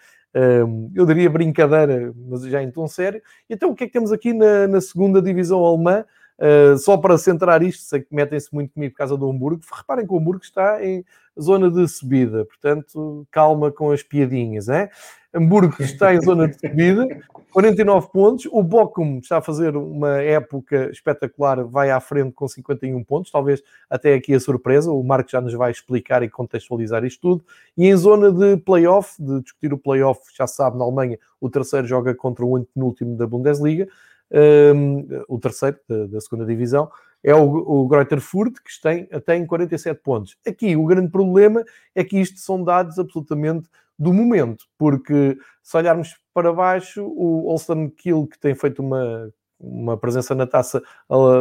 um, eu diria brincadeira, mas já em tom sério. Então, o que é que temos aqui na, na segunda divisão alemã? Uh, só para centrar isto, sei que metem-se muito comigo por causa do Hamburgo. Reparem que o Hamburgo está em zona de subida, portanto, calma com as piadinhas. É? Hamburgo está em zona de subida, 49 pontos. O Bochum está a fazer uma época espetacular, vai à frente com 51 pontos. Talvez até aqui a surpresa. O Marco já nos vai explicar e contextualizar isto tudo. E em zona de playoff, de discutir o playoff, já sabe, na Alemanha, o terceiro joga contra o penúltimo da Bundesliga. Um, o terceiro da, da, segunda divisão, é o, o Greuther Furt, que tem, tem 47 pontos. Aqui o grande problema é que isto são dados absolutamente do momento, porque se olharmos para baixo, o Olsen Kiel, que tem feito uma, uma presença na taça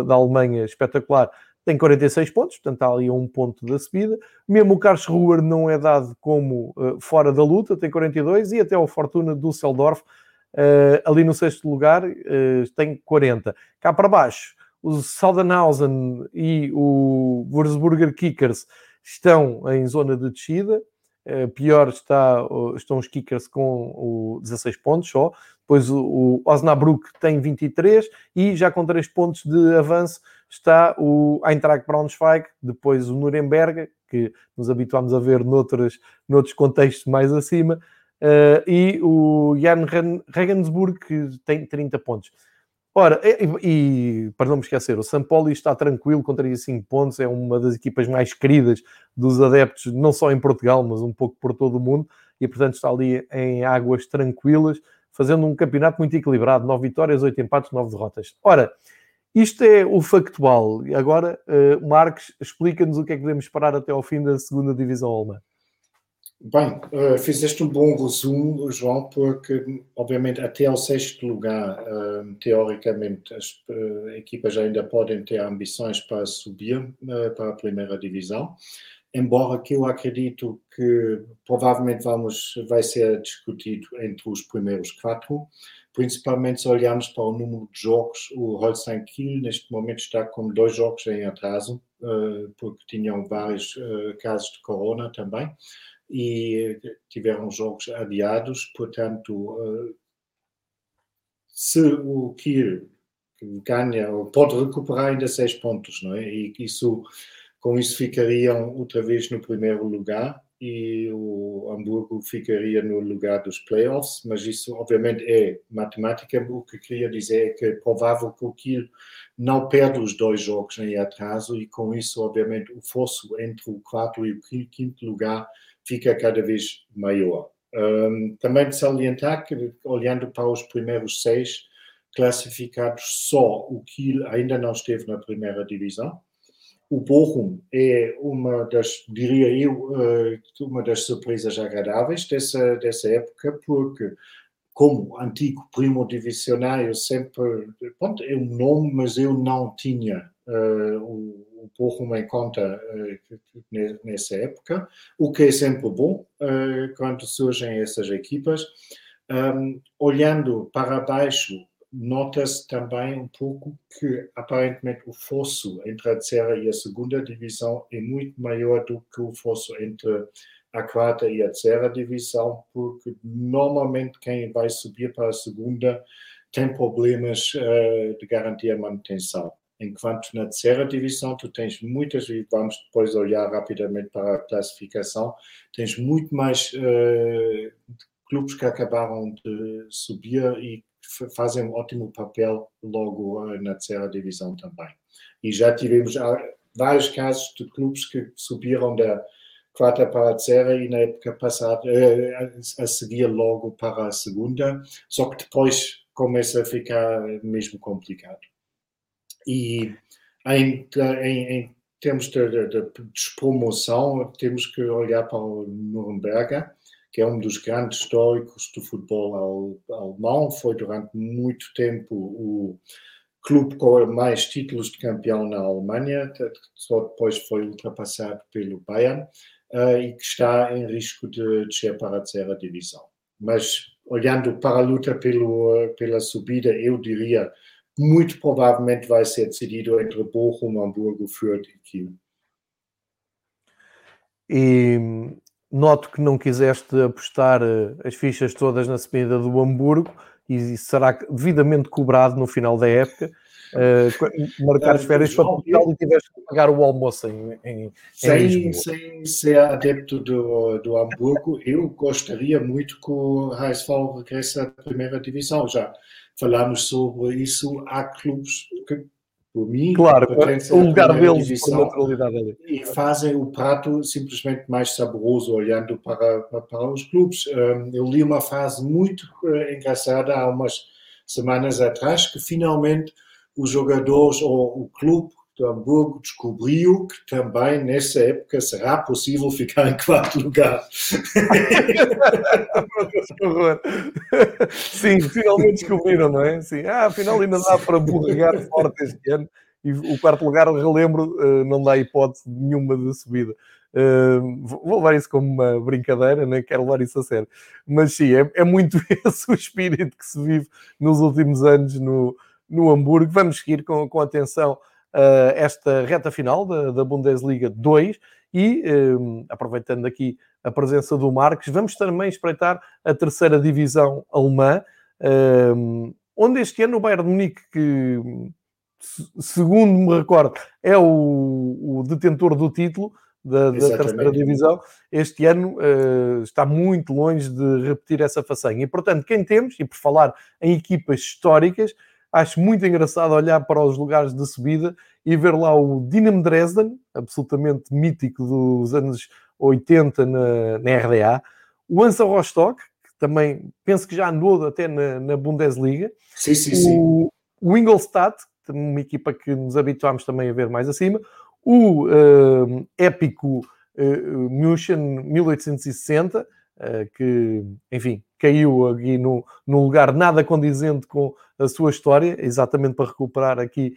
da Alemanha espetacular, tem 46 pontos, portanto está ali um ponto da subida. Mesmo o Carlos Ruhr não é dado como uh, fora da luta, tem 42, e até o Fortuna Düsseldorf, ali no sexto lugar, uh, tem 40. Cá para baixo, o Saldenhausen e o Würzburger Kickers estão em zona de descida, Uh, pior está, estão os Kickers com o 16 pontos só. Depois o, o Osnabrück tem 23 e já com 3 pontos de avanço está o Eintracht Braunschweig, depois o Nuremberg, que nos habituámos a ver noutros, noutros contextos mais acima, uh, e o Jan Regensburg, que tem 30 pontos. Ora, e, e, para não me esquecer, o São Paulo está tranquilo com 35 pontos, é uma das equipas mais queridas dos adeptos, não só em Portugal, mas um pouco por todo o mundo, e portanto está ali em águas tranquilas, fazendo um campeonato muito equilibrado, 9 vitórias, 8 empates, 9 derrotas. Ora, isto é o factual. Agora, uh, Marcos, explica-nos o que é que devemos esperar até ao fim da segunda divisão alemã. Bem, uh, fizeste um bom resumo, João, porque, obviamente, até ao sexto lugar, uh, teoricamente, as uh, equipas ainda podem ter ambições para subir para a primeira divisão, embora que eu acredito que provavelmente vamos, vai ser discutido entre os primeiros quatro, principalmente se olharmos para o número de jogos, o Holstein Kiel neste momento está com dois jogos em atraso, porque tinham vários casos de corona também, e tiveram jogos adiados, portanto, eh, se o Kiel ganha, pode recuperar ainda seis pontos, não é? E isso, com isso ficariam outra vez no primeiro lugar e o Hamburgo ficaria no lugar dos playoffs, mas isso obviamente é matemática. O que queria dizer é que é provável que o Kiel não perde os dois jogos em atraso e com isso, obviamente, o fosso entre o quarto e o quinto lugar fica cada vez maior. Um, também de salientar que, olhando para os primeiros seis classificados, só o Kiel ainda não esteve na primeira divisão. O Bochum é uma das, diria eu, uma das surpresas agradáveis dessa, dessa época, porque como antigo primo divisionário sempre, pronto, é um nome, mas eu não tinha uh, o Bochum em conta uh, nessa época, o que é sempre bom uh, quando surgem essas equipas. Um, olhando para baixo, nota-se também um pouco que aparentemente o fosso entre a terceira e a segunda divisão é muito maior do que o fosso entre a quarta e a terceira divisão, porque normalmente quem vai subir para a segunda tem problemas uh, de garantir a manutenção enquanto na terceira divisão tu tens muitas, e vamos depois olhar rapidamente para a classificação, tens muito mais uh, clubes que acabaram de subir e fazem um ótimo papel logo uh, na terceira divisão também. E já tivemos vários casos de clubes que subiram da quarta para a terceira e na época passada uh, a seguir logo para a segunda, só que depois começa a ficar mesmo complicado. E em, em, em termos de, de, de, despromoção, temos que olhar para o Nuremberg, que é um dos grandes históricos do futebol alemão, foi durante muito tempo o clube com mais títulos de campeão na Alemanha, só depois foi ultrapassado pelo Bayern, uh, e que está em risco de descer para a terceira divisão. Mas olhando para a luta pelo, pela subida, eu diria muito provavelmente vai ser decidido entre Bochum, Hamburgo, Fürth e Kiel. E noto que não quiseste apostar eh, as fichas todas na subida do Hamburgo e será devidamente cobrado no final da época. uh, marcar as férias para Portugal e tiveste que pagar o almoço em, em, sem, sem ser adepto do, do Hamburgo, eu gostaria muito que o HSV regresse à primeira divisão. Já falámos sobre isso. Há clubes que por mim, claro, o lugar deles ali. E fazem o prato simplesmente mais saboroso olhando para, para, os clubes. Eu li uma frase muito eh, engraçada há umas semanas atrás que finalmente os jogadores ou o clube do Hamburgo descobriu que também nessa época será possível ficar em quarto lugar. Sim, finalmente descobriram, não é? Sim. Ah, afinal ainda dá para borregar forte este ano. E o quarto lugar, relembro, eh, não dá hipótese nenhuma de subida. Uh, vou levar isso como uma brincadeira, nem quero levar isso a sério. Mas sim, é, é muito esse o espírito que se vive nos últimos anos no, no Hamburgo. Vamos seguir com, com atenção esta reta final da, da Bundesliga 2 e, uh, aproveitando aqui a presença do Marques, vamos também espreitar a terceira divisão alemã, uh, onde este ano o Bayern de Munique, que segundo me recordo, é o, o detentor do título, da, da, terceira divisão, este ano uh, está muito longe de repetir essa façanha. E, portanto, quem temos, e por falar em equipas históricas, acho muito engraçado olhar para os lugares de subida e ver lá o Dinamo Dresden, absolutamente mítico dos anos 80 na, na RDA, o Hansa Rostock, que também penso que já andou até na, na Bundesliga, sim, sim, sim. O, o Ingolstadt, uma equipa que nos habituámos também a ver mais acima, o uh, épico uh, München 1860, uh, que, enfim, caiu aqui no, num lugar nada condizente com a sua história, exatamente para recuperar aqui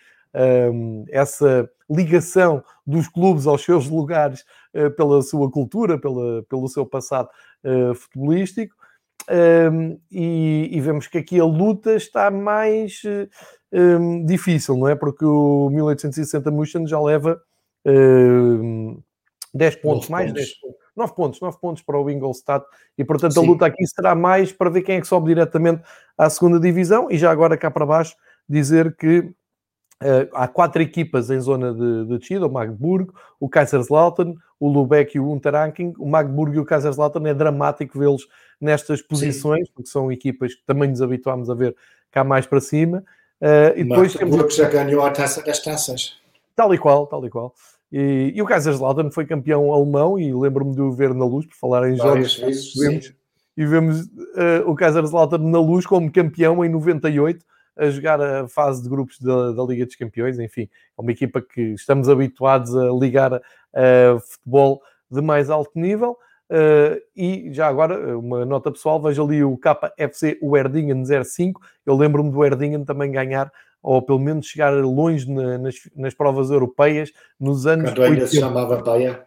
um, essa ligação dos clubes aos seus lugares uh, pela sua cultura, pela, pelo seu passado uh, futebolístico. Um, e, e, vemos que aqui a luta está mais uh, um, difícil, não é? Porque o 1860 München já leva 10 pontos, mais pontos. 10 pontos 9 pontos, 9 pontos para o Ingolstadt e portanto Sim. a luta aqui será mais para ver quem é que sobe diretamente à segunda divisão e já agora cá para baixo dizer que uh, há quatro equipas em zona de, de descida, o Magdeburg, o Kaiserslautern, o Lubeck e o Unterhaching. O Magdeburg e o Kaiserslautern é dramático vê-los nestas posições, Sim. porque são equipas que também nos habituámos a ver cá mais para cima. Uh, e depois Magdeburg temos... já ganhou a taça das taças. Tal e qual, tal e qual. E, e o Kaiserslautern foi campeão alemão e lembro-me de o ver na luz, por falar em jogos. Vezes, vemos, e vemos uh, o Kaiserslautern na luz como campeão em 98 a jogar a fase de grupos da, da, Liga dos Campeões. Enfim, é uma equipa que estamos habituados a ligar a futebol de mais alto nível. Uh, e já agora, uma nota pessoal, veja ali o KFC, o Erdingen 05. Eu lembro-me do Erdingen também ganhar ou pelo menos chegar longe na, nas, nas, provas europeias nos anos. Quando ainda 80. se chamava Bayer.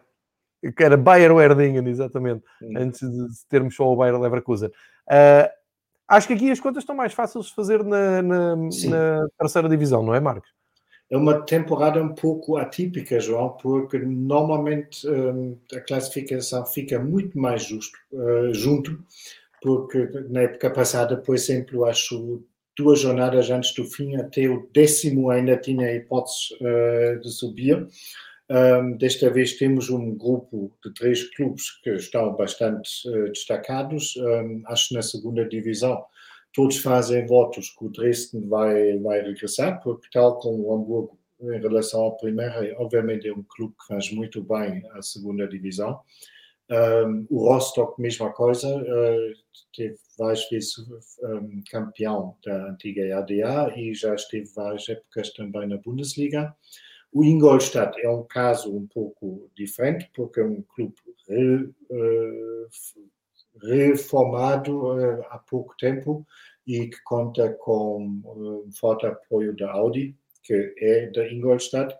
Que era Bayer Erdingen, exatamente, hum. antes de termos só o Bayer Leverkusen. Uh, acho que aqui as contas estão mais fáceis de fazer na, na, na, terceira divisão, não é, Marcos? É uma temporada um pouco atípica, João, porque normalmente um, a classificação fica muito mais justo, uh, junto, porque na época passada sempre, eu acho, duas jornadas antes do fim, até o décimo ainda tinha a hipótese uh, de subir. Um, desta vez temos um grupo de três clubes que estão bastante uh, destacados. Um, acho que na segunda divisão todos fazem votos que o Dresden vai, vai regressar, porque tal como o Hamburgo em relação ao primeiro, obviamente é um clube que faz muito bem a segunda divisão. Um, o Rostock, mesma coisa, uh, teve várias vezes um, campeão da antiga ADA e já esteve várias épocas também na Bundesliga. O Ingolstadt é um caso um pouco diferente, porque é um clube re, uh, reformado uh, há pouco tempo e que conta com um forte apoio da Audi, que é da Ingolstadt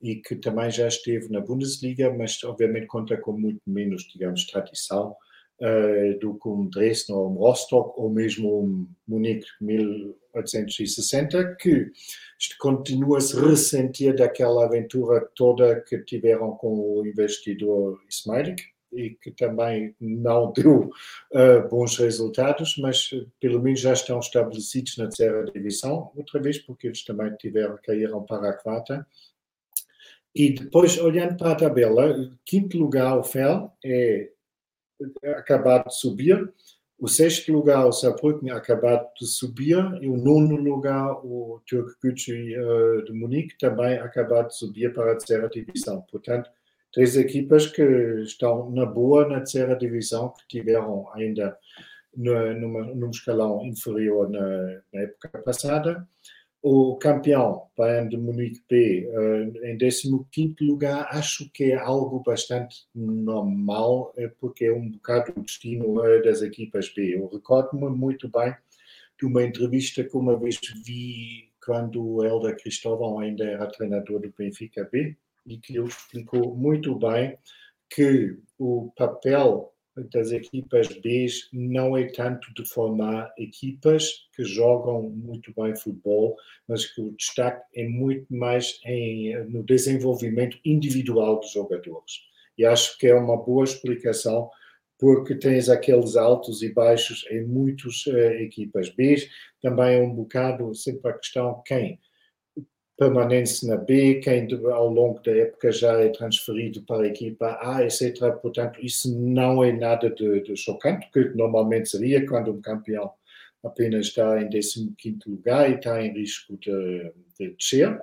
e que também já esteve na Bundesliga, mas obviamente conta com muito menos, digamos, tradição do que um Dresden ou um Rostock ou mesmo um Munique 1860, que continua a se ressentir daquela aventura toda que tiveram com o investidor Ismailik, e que também não deu uh, bons resultados, mas pelo menos já estão estabelecidos na terceira divisão, outra vez porque eles também tiveram, caíram para a quarta. E depois, olhando para a tabela, quinto lugar o Fel é acabado de subir, o sexto lugar, o Saarbrücken, acabado de subir. E o nono lugar, o Türk Gücü uh, de Munique, também acabado de subir para a terceira divisão. Portanto, três equipas que estão na boa na terceira divisão, que tiveram ainda numa, num escalão inferior na, na época passada o campeão Bayern de Munique B uh, em 15 lugar, acho que é algo bastante normal, eh, porque é um bocado o destino uh, das equipas B. Eu recordo-me muito bem de uma entrevista que uma vez vi quando o Helder Cristóvão ainda era treinador do Benfica B, e que ele explicou muito bem que o papel das equipas B não é tanto de formar equipas que jogam muito bem futebol, mas que o destaque é muito mais em, no desenvolvimento individual dos jogadores. E acho que é uma boa explicação porque tens aqueles altos e baixos em muitas uh, equipas B. Também é um bocado sempre a questão quem permanece na B, quem ao longo da época já é transferido para a equipa A, etc. Portanto, isso não é nada de, de chocante, que normalmente seria quando um campeão apenas está em 15 lugar e está em risco de, de descer.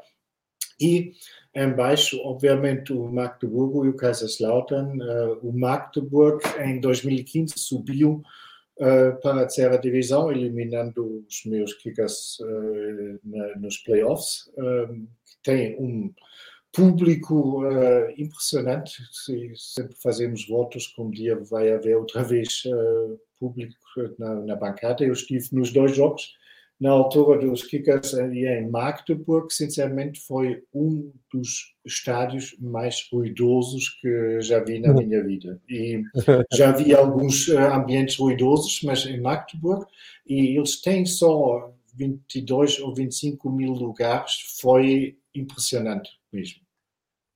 E em baixo, obviamente, o Magdeburgo e o Kaiserslautern. Uh, o Magdeburg, em 2015, subiu uh, para a terceira divisão, eliminando os meus Kickers uh, na, nos playoffs, uh, que tem um público impressionante. Se, sempre fazemos votos que um dia vai haver outra vez público na, na bancada. Eu estive nos dois jogos na altura dos Kickers em Magdeburg, sinceramente, foi um dos estádios mais ruidosos que já vi na minha vida. E já vi alguns eh, ambientes ruidosos, mas em Magdeburg, e eles têm só 22 ou 25 mil lugares, foi impressionante mesmo.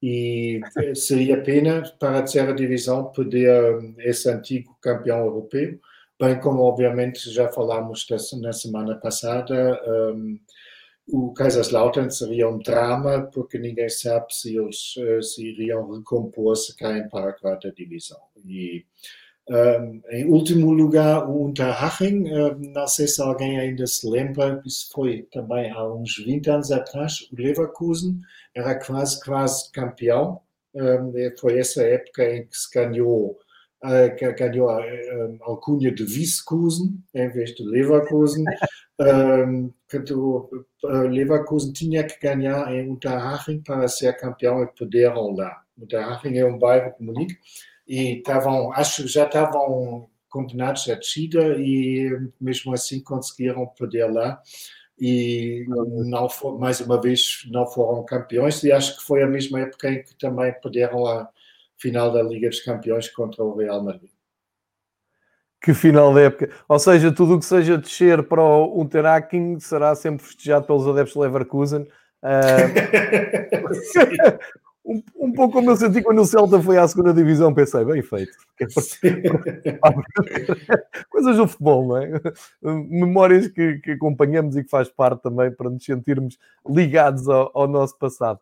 E eh, seria pena para a terceira divisão perder eh, esse antigo campeão europeu, bem como obviamente já falámos na semana passada, um, o Kaiserslautern seria um drama porque ninguém sabe se eles uh, se iriam recompor se caem para a quarta divisão. E um, em último lugar, o Unterhaching, um, não sei se alguém ainda se lembra, isso foi também há uns 20 anos atrás, o Leverkusen era quase, quase campeão. foi essa época em que se ganhou uh, ganhou a, a alcunha de Wieskusen em vez de Leverkusen. um, Leverkusen tinha que ganhar em Unterhaching para ser campeão e perderam lá. Unterhaching é um bairro de Munique e estavam, acho já estavam condenados a descida e mesmo assim conseguiram perder lá e não for, mais uma vez não foram campeões e acho que foi a mesma época em que também perderam a, final da Liga dos Campeões contra o Real Madrid. Que final da época. Ou seja, tudo o que seja descer para o Unterhaching será sempre festejado pelos adeptos de Leverkusen. Uh... um, um, pouco como eu senti quando o Celta foi à segunda divisão, pensei, bem feito. Coisas do futebol, não é? Memórias que, que, acompanhamos e que faz parte também para nos sentirmos ligados ao, ao nosso passado.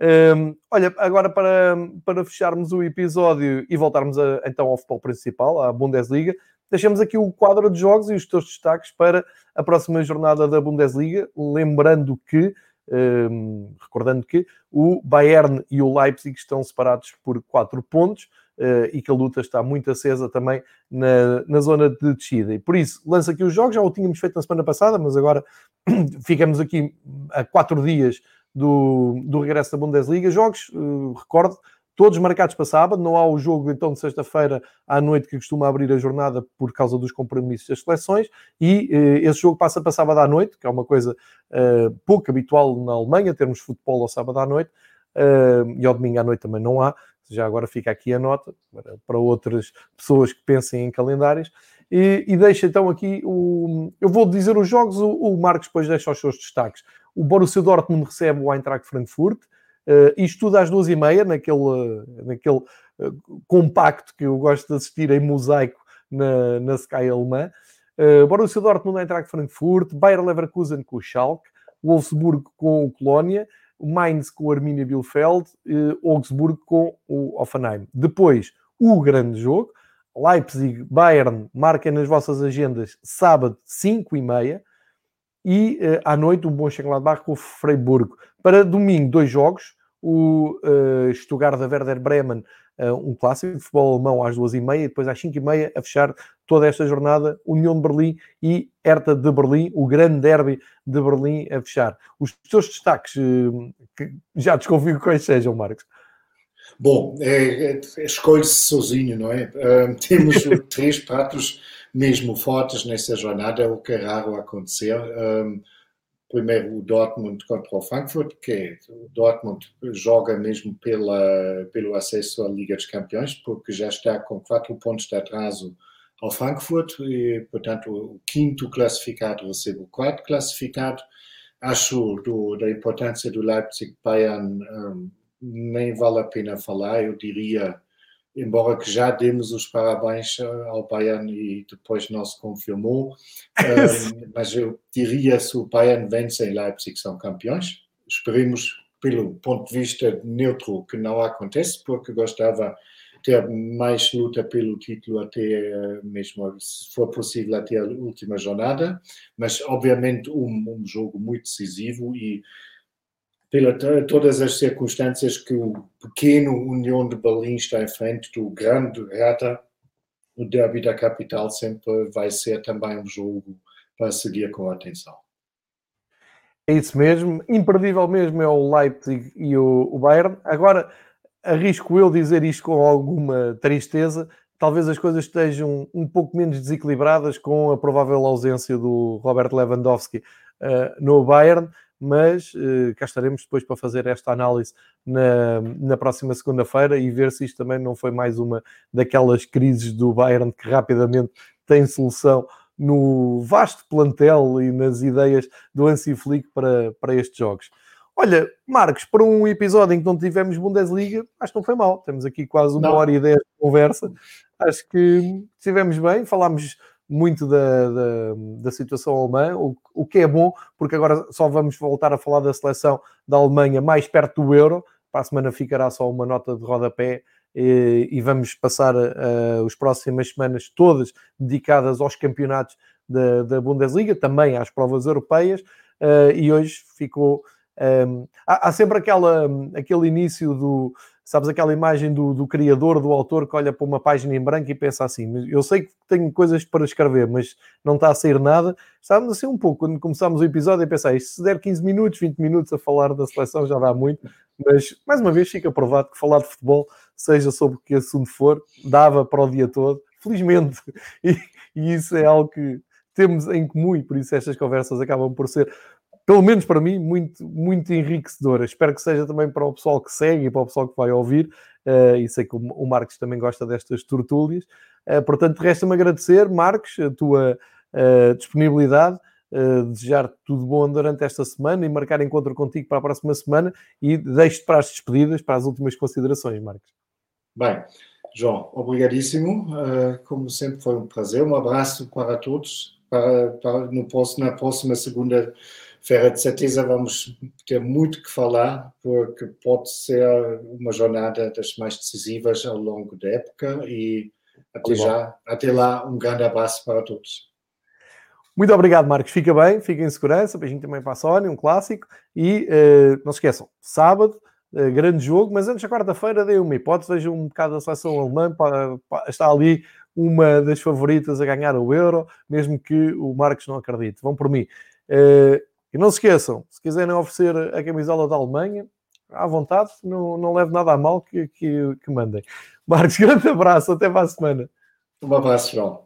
Um, olha, agora para, para fecharmos o episódio e voltarmos a, então ao futebol principal, à Bundesliga, deixamos aqui o quadro de jogos e os teus destaques para a próxima jornada da Bundesliga, lembrando que, um, recordando que o Bayern e o Leipzig estão separados por 4 pontos uh, e que a luta está muito acesa também na, na zona de descida. E por isso, lança aqui os jogos, já o tínhamos feito na semana passada, mas agora ficamos aqui a 4 dias do, do regresso da Bundesliga. Jogos, uh, recordo, todos marcados para sábado. Não há o jogo então de sexta-feira à noite que costuma abrir a jornada por causa dos compromissos das seleções. E uh, esse jogo passa para sábado à noite, que é uma coisa uh, pouco habitual na Alemanha, termos futebol ao sábado à noite. e ao domingo à noite também não há. Já agora fica aqui a nota para, para outras pessoas que pensem em calendários. E, e deixa então aqui o. Eu vou dizer os jogos, o, o Marcos depois deixa os seus destaques. O Borussia Dortmund recebe o Eintracht Frankfurt. Uh, isto tudo às duas e meia, naquele, naquele compacto que eu gosto de assistir em mosaico na, na Sky alemã. Uh, Borussia Dortmund, Eintracht Frankfurt, Bayer Leverkusen com o Schalke, Wolfsburg com o Colónia, Mainz com o Arminia Bielefeld, uh, Augsburg com o Offenheim. Depois, o grande jogo, Leipzig, Bayern, marquem nas vossas agendas sábado, 5 e meia, e uh, à noite o Mönchengladbach com o Freiburg. Para domingo, dois jogos, o uh, Stuttgart da Werder Bremen, uh, um clássico de futebol alemão às duas e meia, e depois às cinco e meia a fechar toda esta jornada, União de Berlim e Hertha de Berlim, o grande derby de Berlim a fechar. Os teus destaques, uh, que já desconfio quais sejam, Marcos. Bom, é, é, escolhe-se sozinho, não é? Temos três pratos mesmo fortes nessa jornada, o que é raro acontecer. Um, primeiro o Dortmund contra o Frankfurt, que é, o Dortmund joga mesmo pela, pelo acesso à Liga dos Campeões, porque já está com quatro pontos de atraso ao Frankfurt, e, portanto, o quinto classificado recebe o quarto classificado. Acho do, da importância do Leipzig-Bayern um, nem vale a pena falar, eu diria embora que já demos os parabéns eh, ao Bayern e depois não se confirmou, um, mas eu diria se o Bayern vence em Leipzig são campeões. Esperemos, pelo ponto de vista neutro, que não acontece, porque gostava ter mais luta pelo título até eh, mesmo, se for possível, até a última jornada, mas obviamente um, um jogo muito decisivo e pela todas as circunstâncias que o pequeno União de Berlim está em frente do grande Hertha, o derby da capital sempre vai ser também um jogo para seguir com atenção. É isso mesmo, imperdível mesmo é o Leipzig e o, Bayern. Agora, arrisco eu dizer isto com alguma tristeza, talvez as coisas estejam um pouco menos desequilibradas com a provável ausência do Robert Lewandowski uh, no Bayern mas uh, cá estaremos depois para fazer esta análise na, na próxima segunda-feira e ver se isto também não foi mais uma daquelas crises do Bayern que rapidamente tem solução no vasto plantel e nas ideias do Hansi Flick para, para estes jogos. Olha, Marcos, para um episódio em que não tivemos Bundesliga, acho que não foi mal. Temos aqui quase uma não. hora e dez de conversa. Acho que estivemos bem, falámos muito da, da, da situação alemã, o, o, que é bom, porque agora só vamos voltar a falar da seleção da Alemanha mais perto do Euro. Para a semana ficará só uma nota de rodapé e, e vamos passar uh, as próximas semanas todas dedicadas aos campeonatos da, da Bundesliga, também às provas europeias, uh, e hoje ficou. Um, há, há, sempre aquela, aquele início do, Sabes aquela imagem do, do, criador, do autor que olha para uma página em branco e pensa assim: eu sei que tenho coisas para escrever, mas não está a sair nada. Estávamos assim um pouco quando começámos o episódio e pensei: se der 15 minutos, 20 minutos a falar da seleção já dá muito. Mas mais uma vez fica provado que falar de futebol, seja sobre que assunto for, dava para o dia todo, felizmente. E, e isso é algo que temos em comum e por isso estas conversas acabam por ser pelo menos para mim, muito, muito enriquecedora. Espero que seja também para o pessoal que segue e para o pessoal que vai ouvir. Uh, e sei que o, Marcos também gosta destas tortúlias. Uh, portanto, resta-me agradecer, Marcos, a tua uh, disponibilidade. Uh, desejar tudo bom durante esta semana e marcar encontro contigo para a próxima semana e deixo-te para as despedidas, para as últimas considerações, Marcos. Bem, João, obrigadíssimo. Uh, como sempre foi um prazer. Um abraço para todos. Para, para no, na próxima segunda Ferra, de certeza vamos ter muito que falar, porque pode ser uma jornada das mais decisivas ao longo da época e até já, até lá, um grande abraço para todos. Muito obrigado, Marcos. Fica bem, fica em segurança. Beijinho também para a Sónia, um clássico. E uh, não se esqueçam, sábado, uh, grande jogo, mas antes da quarta-feira dei uma hipótese, vejo um bocado da seleção alemã, para, para, está ali uma das favoritas a ganhar o Euro, mesmo que o Marcos não acredite. Vão por mim. Uh, e não se esqueçam, se quiserem oferecer a camisola da Alemanha, à vontade, não, não leve nada a mal que, que, que mandem. Marcos, grande abraço, até para a semana. Um abraço, João.